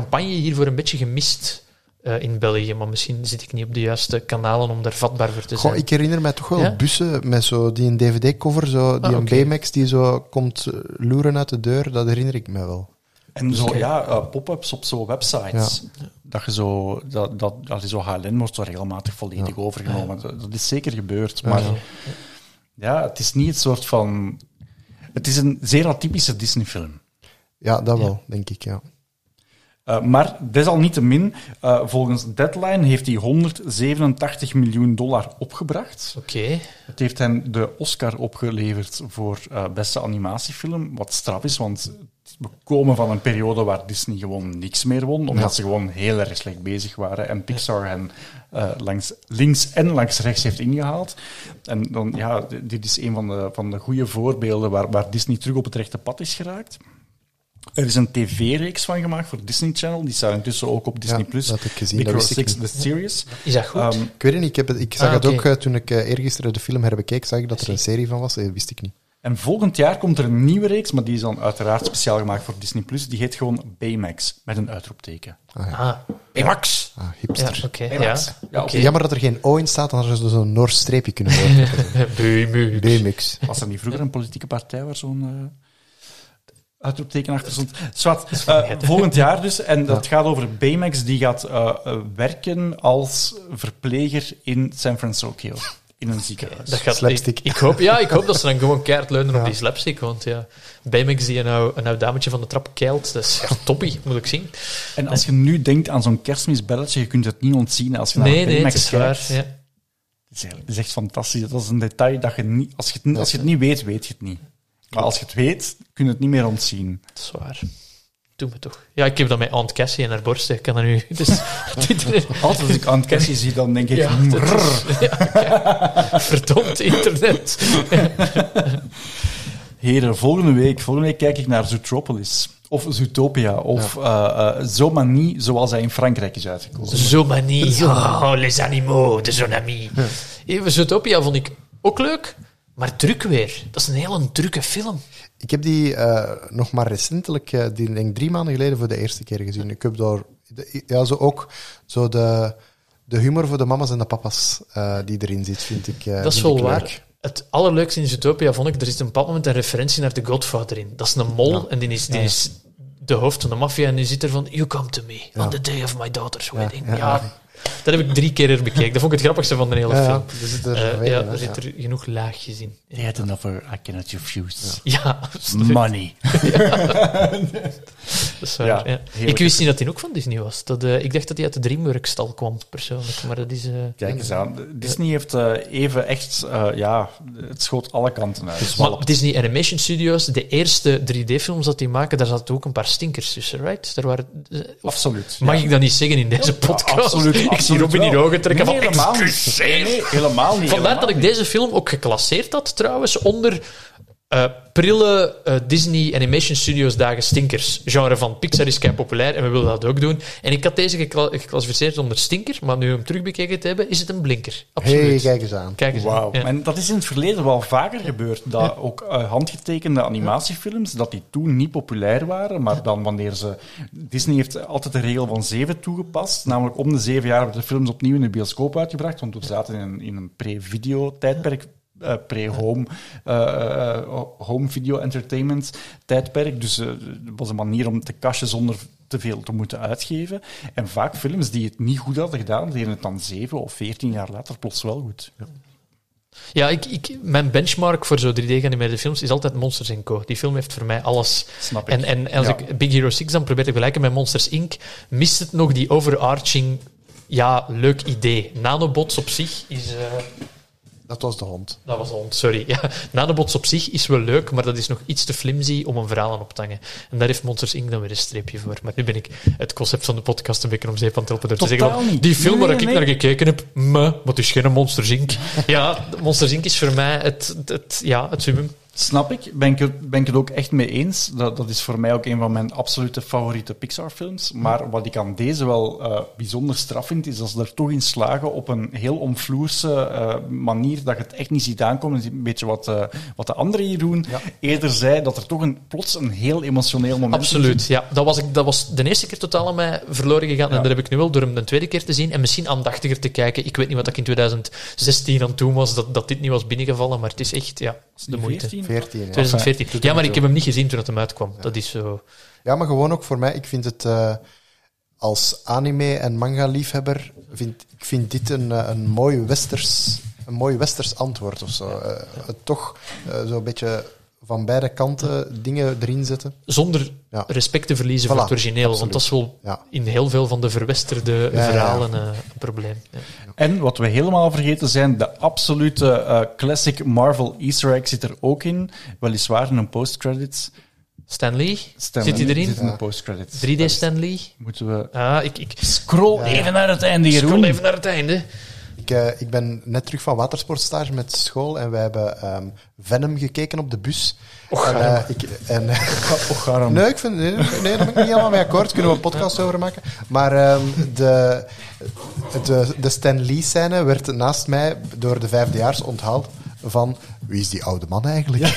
um, uh, hiervoor een beetje gemist... Uh, in België, maar misschien zit ik niet op de juiste kanalen om daar vatbaar voor te zijn. Goh, ik herinner mij toch wel ja? bussen met zo die een DVD-cover, zo, die ah, okay. een Baymax die zo komt loeren uit de deur, dat herinner ik me wel. En zo, ja, uh, pop-ups op zo'n websites. Ja. Dat je zo, dat, dat, dat zo HLN wordt zo regelmatig volledig ja. overgenomen. Dat, dat, is zeker gebeurd. Maar ja. ja, het is niet het soort van. Het is een zeer atypische Disney-film. Ja, dat wel, denk ik, ja. Uh, maar desalniettemin, uh, volgens Deadline heeft hij 187 miljoen dollar opgebracht. Oké. Het heeft hen de Oscar opgeleverd voor uh, beste animatiefilm, wat straf is, want we komen van een periode waar Disney gewoon niks meer won, omdat ze gewoon heel erg slecht bezig waren en Pixar hen langs links en langs rechts heeft ingehaald. En dan, ja, dit is een van de, van de goede voorbeelden waar, waar Disney terug op het rechte pad is geraakt. Er is een tv-reeks van gemaakt voor Disney Channel. Die staat intussen ook op Disney+. Ja, dat heb ik gezien. Big 6, The Series. Is dat goed? Ehm, Ik weet het niet, ik, heb het, ik zag Ah, het ook uh, toen ik uh, eergisteren de film herbekeek, zag ik dat er een serie van was, dat wist ik niet. en volgend jaar komt er een nieuwe reeks, maar die is dan uiteraard speciaal gemaakt voor Disney+. Die heet gewoon Baymax, met een uitroepteken. Ah, Baymax. Ah, Ja, hipster. oké. ja. Baymax. Ja. Jammer dat er geen O in staat, dan hadden ze zo'n Noors streepje kunnen worden. [LAUGHS] Baymax. Was er niet vroeger een politieke partij waar zo'n eh uitroepteken achter stond? Zwat, eh, volgend jaar dus. En dat gaat over Baymax, die gaat eh, werken als verpleger in San Francisco. In een ziekenhuis. Dat gaat, Slapstick. Ik, ik hoop, ja, ik hoop dat ze dan gewoon keihard leunen op die slapstick. Want ja, Baymax die een oud, een oud dametje van de trap keilt, dat is ja, toppie, moet ik zien. En als je nu denkt aan zo'n kerstmisbelletje, je kunt het niet ontzien als je naar Nee, nee, Baymax het is waar. Ja. Het is, eigenlijk- het is echt fantastisch. Dat is een detail dat je niet... Als je het, als je het niet weet, weet je het niet. Maar als je het weet, kun je het niet meer ontzien. Dat is waar. Doe me toch. Ja, ik heb dat met Aunt Cassie en haar borst. Ik kan dat nu... [LAUGHS] Dus, [LAUGHS] Altijd als ik aan het Cassie zie, dan denk ik... ja, "Hmm, dat is- [LAUGHS] ja, ja. Verdomd internet. Heren, volgende week, volgende week kijk ik naar Zootropolis. Of Zootopia. Of eh eh, Zomanie, zoals hij in Frankrijk is uitgekomen. Zomanie. Oh, les animaux de son ami. Even Zootopia vond ik ook leuk, maar druk weer. Dat is een hele drukke film. Ik heb die eh, nog maar recentelijk, eh, die denk drie maanden geleden, voor de eerste keer gezien. Ik heb daar, de- ja, zo ook zo de, de humor voor de mama's en de papa's eh, die erin zit, vind ik. Dat is wel waar. Het allerleukste in Zootopia vond ik, er zit een bepaald moment een referentie naar The Godfather in. Dat is een mol en die is, die is de hoofd van de maffia en die zit er van, you come to me on the day of my daughter's wedding. Ja. Dat heb ik drie keer er bekeken. Dat vond ik het grappigste van de hele Ja, ja, film. er zit er Eh, ja, hè, er ja. zit er genoeg laagjes in. They had an offer I cannot refuse. Ja, [LAUGHS] Money. [LAUGHS] dat is waar. Ja. Ik wist niet dat hij ook van Disney was. Dat, eh, ik dacht dat hij uit de DreamWorks-stal kwam, persoonlijk. Maar dat is... eh, Kijk eens aan. Disney heeft eh, even echt... ja, het schoot alle kanten uit. Maar Disney Animation Studios, de eerste 3D-films dat die maken, daar zaten ook een paar stinkers tussen, right? Daar waren, Absoluut. mag ja. ik dat niet zeggen in deze podcast? Absoluut. [LAUGHS] ik zie Robin hier ogen trekken Nee, van helemaal niet. Nee, helemaal niet. Vandaar dat ik deze film ook geclasseerd had, trouwens, onder eh, prille eh, Disney Animation Studios dagen stinkers. Genre van Pixar is kei populair en we willen dat ook doen. En ik had deze gekla- geclassificeerd onder stinker, maar nu we hem terugbekeken te hebben, is het een blinker. Absoluut. hey, kijk eens aan. Kijk eens. aan. Ja. En dat is in het verleden wel vaker gebeurd. Dat ook eh, handgetekende animatiefilms, dat die toen niet populair waren, maar dan wanneer ze... Disney heeft altijd de regel van zeven toegepast. Namelijk om de zeven jaar werden de films opnieuw in de bioscoop uitgebracht, want we zaten in een, in een pre-video-tijdperk, eh, pre-home eh, eh, home video entertainment tijdperk. Dus het was een manier om te cashen zonder te veel te moeten uitgeven. En vaak films die het niet goed hadden gedaan, deden het dan zeven of veertien jaar later plots wel goed. Ja, ik, ik, mijn benchmark voor zo 3D-geanimeerde films is altijd Monsters Co. Die film heeft voor mij alles. Snap ik. En, en als Ja. ik Big Hero 6 dan probeer te vergelijken met Monsters Inc., mist het nog die overarching, ja, leuk idee. Nanobots op zich is... Dat was de hond. dat was hond, sorry. Ja, Nanobots op zich is wel leuk, maar dat is nog iets te flimsy om een verhaal aan op te hangen. En daar heeft Monsters Inc. dan weer een streepje voor. Maar nu ben ik het concept van de podcast een beetje om zeep aan het helpen door te zeggen van, die film waar Nee, ik nee. naar gekeken heb, me, maar het is geen Monsters Inc. [LAUGHS] ja, Monsters Inc. is voor mij het, het, het- ja, het summum. Snap ik. Ben ik, het, ben ik het ook echt mee eens. Dat, dat is voor mij ook een van mijn absolute favoriete Pixar-films. Maar wat ik aan deze wel eh, bijzonder straf vind, is dat ze er toch in slagen op een heel omvloerse eh, manier dat je het echt niet ziet aankomen. Een beetje wat, eh, wat de anderen hier doen. Eerder zei dat er toch een, plots een heel emotioneel moment Absoluut, ja. Dat was, ik, dat was de eerste keer totaal aan mij verloren gegaan. En dat heb ik nu wel door hem de tweede keer te zien en misschien aandachtiger te kijken. Ik weet niet wat ik in 2016 aan toen was, dat, dat dit niet was binnengevallen, maar het is echt ja, de moeite. 14? 14. Ja. 2014. Enfin, Ja, maar ik heb hem niet gezien toen het hem uitkwam. Dat is zo... ja, maar gewoon ook voor mij. Ik vind het eh, als anime- en manga-liefhebber, vind, ik vind dit een, eh, een mooi westers, een mooi westers antwoord of zo. Eh, het toch eh, zo'n beetje van beide kanten dingen erin zetten. Zonder Ja. respect te verliezen Voilà, voor het origineel. Want dat is wel Ja. in heel veel van de verwesterde Ja, ja, ja. verhalen eh, een probleem. Ja. En wat we helemaal vergeten zijn, de absolute eh, classic Marvel Easter egg zit er ook in. Weliswaar in een post-credits. Stan Lee, Stan zit hij erin? Zit in Ja. de post-credits. 3D Stan Lee? Moeten we... Ah, ik, ik Scroll even naar het einde, Jeroen. scroll even naar het einde. Ik, eh, ik ben net terug van watersportstage met school en wij hebben ehm, Venom gekeken op de bus. en, eh, ik, en, [LAUGHS] Och, Garam. nee, ik vind, nee, nee, daar ben ik niet helemaal mee akkoord. Kunnen we een podcast over maken. Maar ehm, de, de, de Stan Lee-scène werd naast mij door de vijfdejaars onthaald van wie is die oude man eigenlijk? [LAUGHS]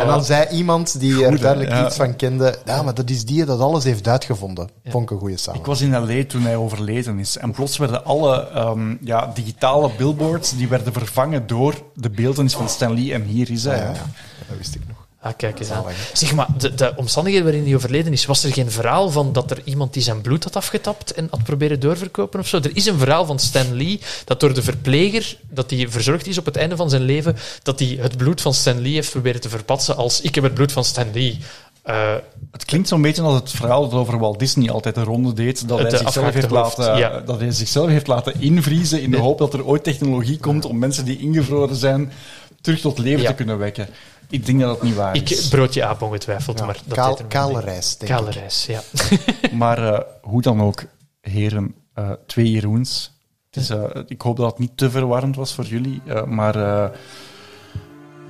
En dan zei iemand die er duidelijk Ja. iets van kende, ja, maar dat is die dat alles heeft uitgevonden. Vond ik een goede Ik samenvatting. was in L.A. toen hij overleden is. En plots werden alle ehm, ja, digitale billboards die werden vervangen door de beeldenis van Stan Lee. En hier is hij. Ja, ja, ja, dat wist ik nog. Ah, kijk eens aan. Zalig, Zeg maar, de, de omstandigheden waarin hij overleden is, was er geen verhaal van dat er iemand die zijn bloed had afgetapt en had proberen doorverkopen of zo? Er is een verhaal van Stan Lee dat door de verpleger, dat hij verzorgd is op het einde van zijn leven, dat hij het bloed van Stan Lee heeft proberen te verpatsen als ik heb het bloed van Stan Lee. Eh, Het klinkt zo'n beetje als het verhaal dat over Walt Disney altijd de ronde deed. Dat, hij eh, zichzelf, heeft hoofd, laten, ja. dat hij zichzelf heeft laten invriezen in de hoop dat er ooit technologie komt om mensen die ingevroren zijn terug tot leven Ja. te kunnen wekken. Ik denk dat dat niet waar ik is. broodje aap ongetwijfeld, Ja, maar dat kaal- deed er niet kale reis, denk Kale ik. reis, ja. [LAUGHS] Maar eh, hoe dan ook, heren, eh, twee Jeroens. Het is, eh, ik hoop dat het niet te verwarrend was voor jullie, eh, maar eh,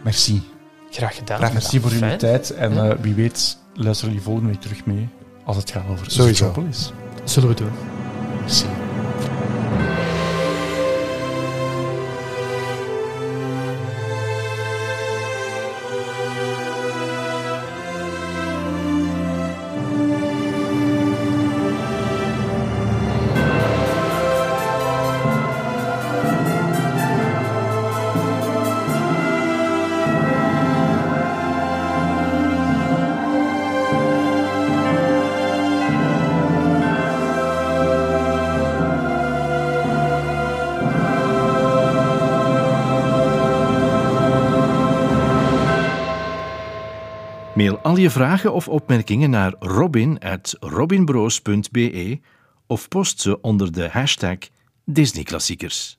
merci. Graag gedaan. Graag Merci voor jullie Fijn. tijd en eh, wie weet luisteren jullie volgende week terug mee als het gaat over Sowieso. Zullen we doen. Merci. Je vragen of opmerkingen naar robin.robinbroos.be of post ze onder de hashtag Disneyklassiekers.